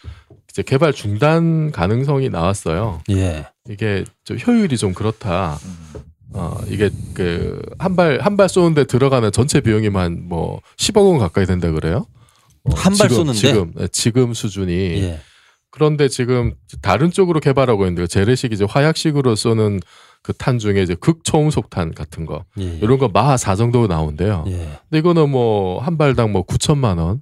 이제 개발 중단 가능성이 나왔어요. 예. 이게 좀 효율이 좀 그렇다. 어 이게 그 한 발 한 발 쏘는데 들어가는 전체 비용이만 뭐 10억 원 가까이 된다 그래요. 어, 한발 쏘는데? 지금 네, 지금 수준이 예. 그런데 지금 다른 쪽으로 개발하고 있는데 재래식 이제 화약식으로 쏘는 그 탄 중에 이제 극초음속탄 같은 거 예. 이런 거 마하 4 정도 나온대요. 예. 근데 이거는 뭐 한 발당 뭐 9천만 원.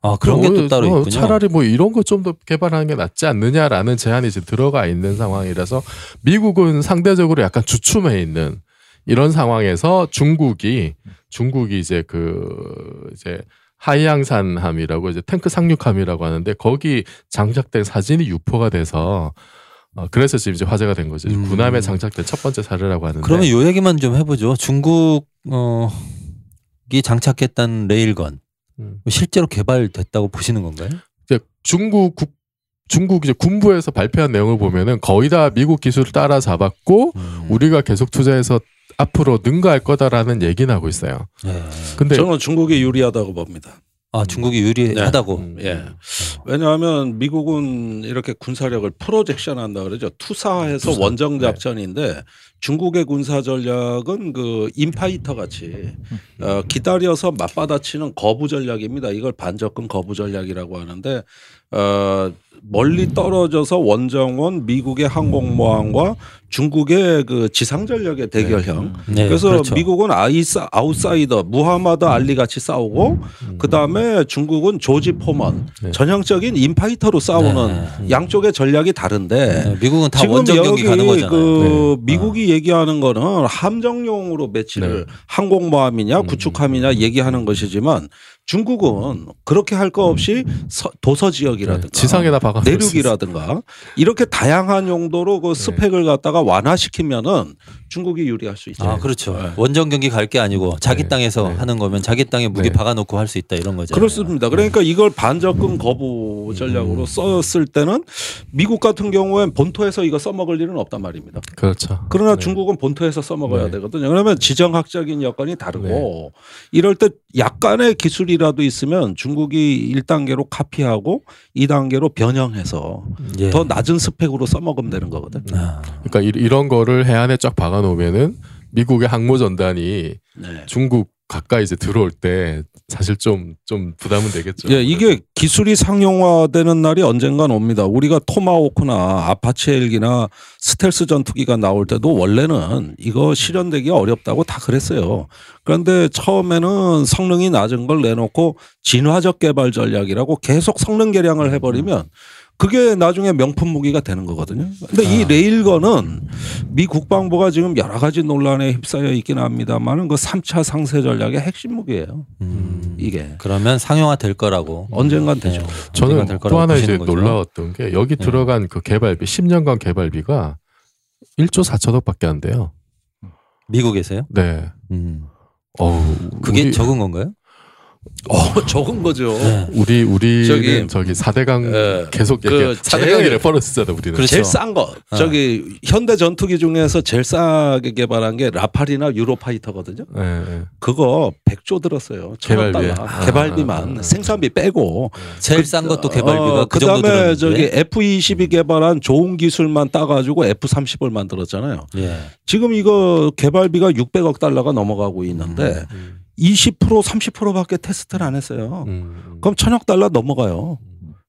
아 그런 게또 어, 따로 어, 있군요. 차라리 뭐 이런 거 좀 더 개발하는 게 낫지 않느냐라는 제안이 이제 들어가 있는 상황이라서 미국은 상대적으로 약간 주춤해 있는 이런 상황에서 중국이 중국이 이제 그 이제 하이양산함이라고 이제 탱크 상륙함이라고 하는데 거기 장착된 사진이 유포가 돼서 어, 그래서 지금 이제 화제가 된 거죠. 음. 군함에 장착된 첫 번째 사례라고 하는데. 그러면 요 얘기만 좀 해보죠. 중국 어, 이 장착했던 레일건 음. 실제로 개발됐다고 보시는 건가요? 중국 국 중국 이제 군부에서 발표한 내용을 보면은 거의 다 미국 기술을 따라잡았고 음. 우리가 계속 투자해서 앞으로 능가할 거다라는 얘기는 하고 있어요. 예. 근데 저는 중국이 유리하다고 봅니다. 아 중국이 유리하다고. 음, 예. 왜냐하면 미국은 이렇게 군사력을 프로젝션 한다 그러죠. 투사해서 투사. 원정 네. 작전인데 중국의 군사 전략은 그 인파이터 같이 어, 기다려서 맞받아치는 거부 전략입니다. 이걸 반접근 거부 전략이라고 하는데 어, 멀리 떨어져서 원정원 미국의 항공모함과 중국의 그 지상 전력의 대결형. 네, 그래서 그렇죠. 미국은 아이사, 아웃사이더 무하마드 알리 같이 싸우고 음. 그 다음에 중국은 조지 포먼 네. 전형적인 인파이터로 싸우는 네. 양쪽의 전략이 다른데 네, 미국은 다 지금 원정 경기 가는 거잖아요. 그 네. 미국이 얘기하는 거는 함정용으로 매치를 네. 항공모함이냐 음. 구축함이냐 얘기하는 것이지만 중국은 그렇게 할 거 없이 서- 도서 지역이라든가 네, 지상에다 박아 내륙이라든가 이렇게 다양한 용도로 그 스펙을 갖다가 완화시키면은 중국이 유리할 수 있죠. 아 그렇죠. 네. 원정 경기 갈 게 아니고 자기 네. 땅에서 네. 하는 거면 자기 땅에 무기 네. 박아놓고 할 수 있다 이런 거죠. 그렇습니다. 그러니까 이걸 반접근 거부 전략으로 음. 썼을 때는 미국 같은 경우엔 본토에서 이거 써먹을 일은 없단 말입니다. 그렇죠. 그러나 네. 중국은 본토에서 써먹어야 네. 되거든요. 그러면 지정학적인 여건이 다르고 이럴 때 약간의 기술이 라도 있으면 중국이 1단계로 카피하고 2단계로 변형해서 예. 더 낮은 스펙으로 써먹으면 되는 거거든. 아, 그러니까 이- 이런 거를 해안에 쫙 박아 놓으면은 미국의 항모 전단이 네. 중국 가까이 이제 들어올 때 사실 좀좀 부담은 되겠죠. 예, 이게 기술이 상용화되는 날이 언젠간 옵니다. 우리가 토마호크나 아파치 헬기나 스텔스 전투기가 나올 때도 원래는 이거 실현되기 어렵다고 다 그랬어요. 그런데 처음에는 성능이 낮은 걸 내놓고 진화적 개발 전략이라고 계속 성능 개량을 해버리면 그게 나중에 명품 무기가 되는 거거든요. 근데 이 레일건은 미 국방부가 지금 여러 가지 논란에 휩싸여 있긴 합니다만은 그 3차 상세 전략의 핵심 무기예요. 음, 이게 그러면 상용화 될 거라고. 언젠간 되죠. 네, 저는 언젠간 될또 하나 이제 거죠. 놀라웠던 게 여기 네. 들어간 그 개발비 10년간 개발비가 1조 4천억밖에 안 돼요. 미국에서요? 네. 음. 어우, 그게 우리, 적은 건가요? 어, 적은 거죠. 네. 우리 우리는 저기- 저기, 4대강 예. 계속 그 얘기 4대강의 제일- 레퍼런스잖아 우리는. 그렇죠. 제일 싼 거. 아. 저기 현대 전투기 중에서 제일 싸게 개발한 게 라팔이나 유로파이터거든요. 예, 예. 그거 100조 들었어요. 달러. 아, 개발비만 아, 아. 생산비 빼고. 제일 싼 것도 개발비가 어, 그 정도 그다음에. 저기 F22 개발한 좋은 기술만 따 가지고 F30을 만들었잖아요. 예. 지금 이거 개발비가 600억 달러가 넘어가고 있는데 음, 20% 30%밖에 테스트를 안 했어요. 음. 그럼 천억 달러 넘어가요.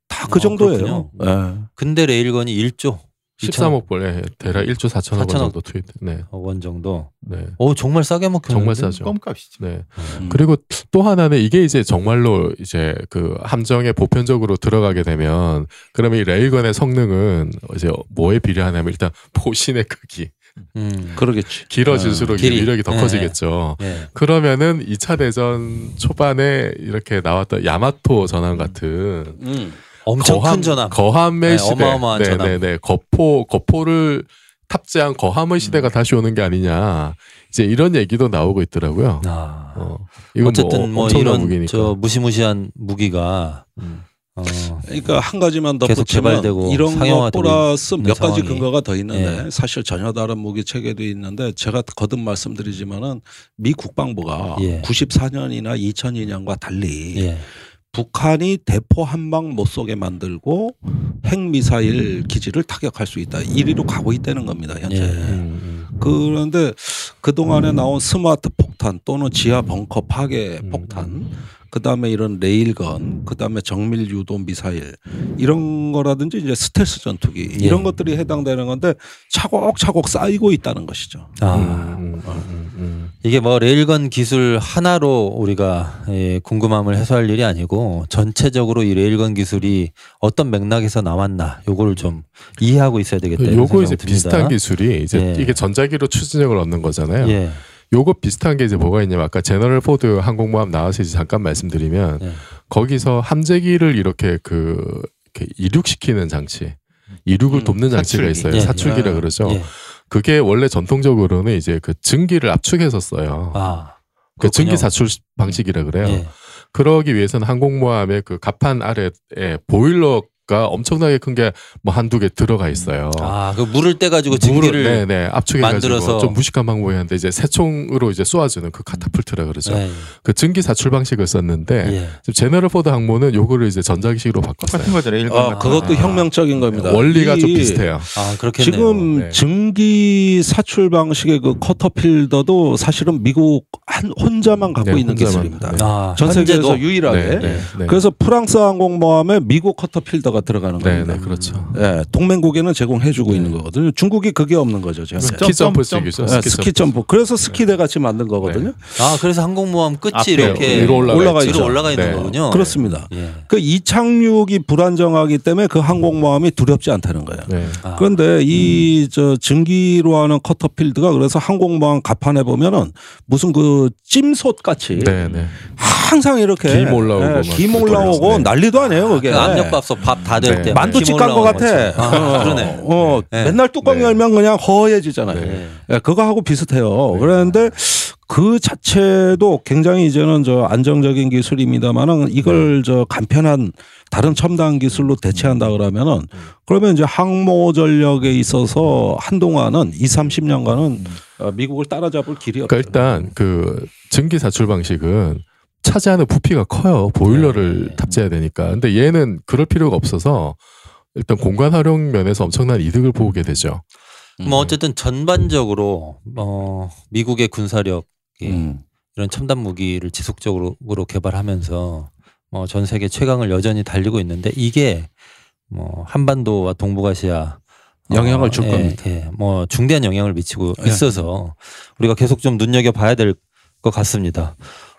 다그 아, 정도예요. 예. 근데 레일건이 1조 13억 벌, 예, 대략 1조 4천억 원 4천억. 정도 투입. 네, 원 정도. 네, 오 정말 싸게 먹혔는데. 정말 싸죠. 껌값이죠. 네. 음. 그리고 또 하나는 이게 이제 정말로 이제 그 함정에 보편적으로 들어가게 되면 그러면 이 레일건의 성능은 이제 뭐에 비례하냐면 일단 보신의 크기 음. 그러겠지. 길어질수록 이제 길이. 위력이 더 네. 커지겠죠. 예. 그러면은 2차 대전 초반에 이렇게 나왔던 야마토 전함 같은 음. 엄청 거함, 큰 전함. 거함의 네, 시대, 어마어마한 전함. 네네네, 거포 거포를 탑재한 거함의 시대가 다시 오는 게 아니냐. 이제 이런 얘기도 나오고 있더라고요. 아. 어, 어쨌든 뭐, 엄청난 이런 무기니까. 저 무시무시한 무기가 음. 어, 그러니까 한 가지만 더 계속 붙이면 개발되고 이런 거 플러스 몇 가지 상황이. 근거가 더 있는데 예. 사실 전혀 다른 무기 체계도 있는데 제가 거듭 말씀드리지만은 미 국방부가 예. 94년이나 2002년과 달리 예. 북한이 대포 한 방 못 쏘게 만들고 핵 미사일 기지를 타격할 수 있다. 1위로 가고 있다는 겁니다. 현재. 예. 음, 그런데 그 동안에 나온 스마트 폭탄 또는 지하 벙커 파괴 음. 폭탄, 그 다음에 이런 레일건, 그 다음에 정밀 유도 미사일 이런 거라든지 이제 스텔스 전투기 예. 이런 것들이 해당되는 건데 차곡차곡 쌓이고 있다는 것이죠. 아. 음, 음, 음, 음. 이게 뭐 레일건 기술 하나로 우리가 예, 궁금함을 해소할 일이 아니고 전체적으로 이 레일건 기술이 어떤 맥락에서 나왔나 요거를 좀 이해하고 있어야 되겠다. 이런 요거 이제 듭니다. 비슷한 기술이 이제 예. 이게 전자기로 추진력을 얻는 거잖아요. 예. 요거 비슷한 게 이제 뭐가 있냐면 아까 제너럴 포드 항공모함 나와서 이제 잠깐 말씀드리면 예. 거기서 함재기를 이렇게 그 이렇게 이륙시키는 장치, 이륙을 음, 돕는 장치가 사출기. 있어요. 예. 사출기라 예. 그러죠. 예. 그게 원래 전통적으로는 이제 그 증기를 압축해서 써요. 아. 그 증기. 사출 방식이라 그래요. 예. 그러기 위해서는 항공모함의 그 갑판 아래에 보일러 가 엄청나게 큰 게 뭐 한두 개 들어가 있어요. 아, 그 불을 때 가지고 물을, 증기를 네네 압축해 가지고 만들어서- 좀 무식한 방법이었는데 이제 새총으로 이제 쏘아주는 그 캐터펄트라 그러죠. 예. 그 증기 사출 방식을 썼는데 예. 지금 제너럴 포드 항모는 요거를 이제 전자기식으로 바꿨어요. 똑같은 거죠. 레일건 아, 같은 그것도 거. 혁명적인 겁니다. 원리가 좀 이- 비슷해요. 아, 그렇겠네요. 지금 네. 증기 사출 방식의 그 캐터펄트도 사실은 미국 한 혼자만 갖고 네, 있는 혼자만. 기술입니다. 네. 아, 전 세계에서? 유일하게. 네, 네, 네. 그래서 프랑스 항공모함에 미국 캐터펄트 가 들어가는 네, 겁니다. 네, 그렇죠. 예, 동맹국에는 제공해주고 네. 있는 거거든요. 중국이 그게 없는 거죠. 지금. 스키 점프 식이죠. 예, 스키 점프. 그래서 스키대 같이 만든 거거든요. 아, 그래서 항공모함 끝이 앞에 이렇게 위로 올라가 올라가 있죠. 위로 올라가 있는 네. 거군요. 그렇습니다. 예. 그 이착륙이 불안정하기 때문에 그 항공모함이 두렵지 않다는 거예요. 네. 아, 그런데 이 저 증기로 하는 캐터펄트가 그래서 항공모함 갑판에 보면은 무슨 그 찜솥 같이 네, 네. 항상 이렇게 김 올라오고 예, 막김 올라오고. 네. 난리도 아니에요 그게. 그 압력밥솥 밥 다될 네. 때 만두집 김간것 같아. 아, 어, 그러네. 어, 네. 맨날 뚜껑 네. 열면 그냥 허해지잖아요. 네. 예, 그거 하고 비슷해요. 그런데 그 자체도 굉장히 이제는 저 안정적인 기술입니다만은 이걸 저 간편한 다른 첨단 기술로 대체한다 그러면은 그러면 이제 항모 전력에 있어서 한동안은 2, 30년간은 어, 미국을 따라잡을 길이 없죠. 그러니까 일단 그 증기 사출 방식은 차지하는 부피가 커요. 보일러를 네. 탑재해야 되니까. 근데 얘는 그럴 필요가 없어서 일단 공간 활용 면에서 엄청난 이득을 보게 되죠. 뭐 어쨌든 전반적으로 어 미국의 군사력이 음. 이런 첨단 무기를 지속적으로 개발하면서 뭐 전 세계 최강을 여전히 달리고 있는데 이게 뭐 한반도와 동북아시아 영향을 줄 예, 겁니다. 예, 뭐 중대한 영향을 미치고 예. 있어서 우리가 계속 좀 눈여겨 봐야 될 것 같습니다.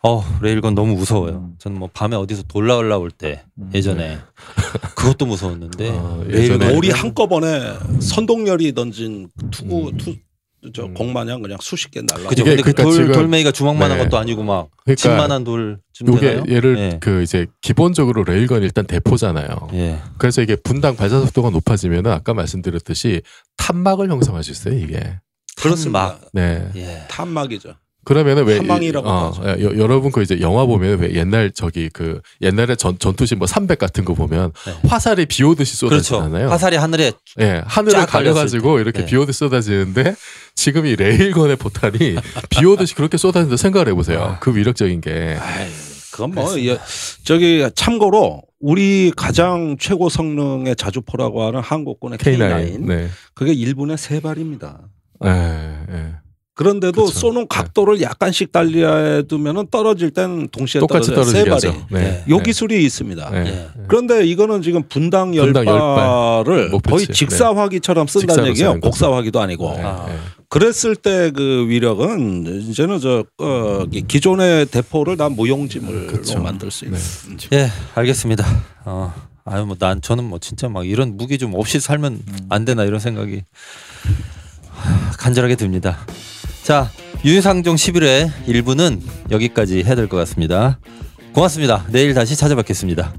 어 레일건 너무 무서워요. 저는 뭐 밤에 어디서 돌라 올라 올 때 예전에 그것도 무서웠는데 어, 레일건 예전에 우리 한꺼번에 선동열이 던진 투구 음. 투저 음. 공마냥 그냥 수십 개 날라. 그죠. 근데 그 그러니까 돌, 지금- 돌멩이가 주먹만한 네. 것도 아니고 막 그러니까 집만한 돌쯤 요게 되나요? 얘를 예. 그 이제 기본적으로 레일건 일단 대포잖아요. 예. 그래서 이게 분당 발사 속도가 높아지면 아까 말씀드렸듯이 탄막을 형성할 수 있어요. 이게. 그렇습니다. 네. 예. 탄막이죠. 그러면은 왜 탄막이라고 어. 예, 여, 여러분 그 이제 영화 보면 왜 옛날 저기 그 옛날에 전 전투신 뭐 300 같은 거 보면 네. 화살이 비 오듯이 그렇죠. 쏟아지잖아요. 화살이 하늘에 예, 하늘을 가려가지고 때. 이렇게 네. 비 오듯이 쏟아지는데 지금 이 레일건의 포탄이 비 오듯이 그렇게 쏟아진다 생각을 해보세요. 아. 그 위력적인 게. 그건 뭐 예, 저기 참고로 우리 가장 최고 성능의 자주포라고 하는 한국군의 K9, K9. 네. 그게 1분에 세 발입니다. 예, 예. 그런데도 그쵸. 쏘는 각도를 약간씩 달리해 두면은 떨어질 땐 동시에 똑같이 떨어져요. 세 떨어지게 발이. 네. 요 네. 기술이 있습니다. 네. 예. 그런데 이거는 지금 분당 열 분당 열 발을 목표치. 거의 직사화기처럼 쓴다는 얘기예요. 곡사화기도 아니고. 네. 아. 네. 그랬을 때 그 위력은 이제는 저 어, 이 기존의 대포를 다 무용지물로 그쵸. 만들 수 있는. 예, 알겠습니다. 어, 아유 뭐 난 저는 뭐 진짜 막 이런 무기 좀 없이 살면 안 되나 이런 생각이 하, 간절하게 듭니다. 자, 윤상종 11회 1부는 여기까지 해야 될 것 같습니다. 고맙습니다. 내일 다시 찾아뵙겠습니다.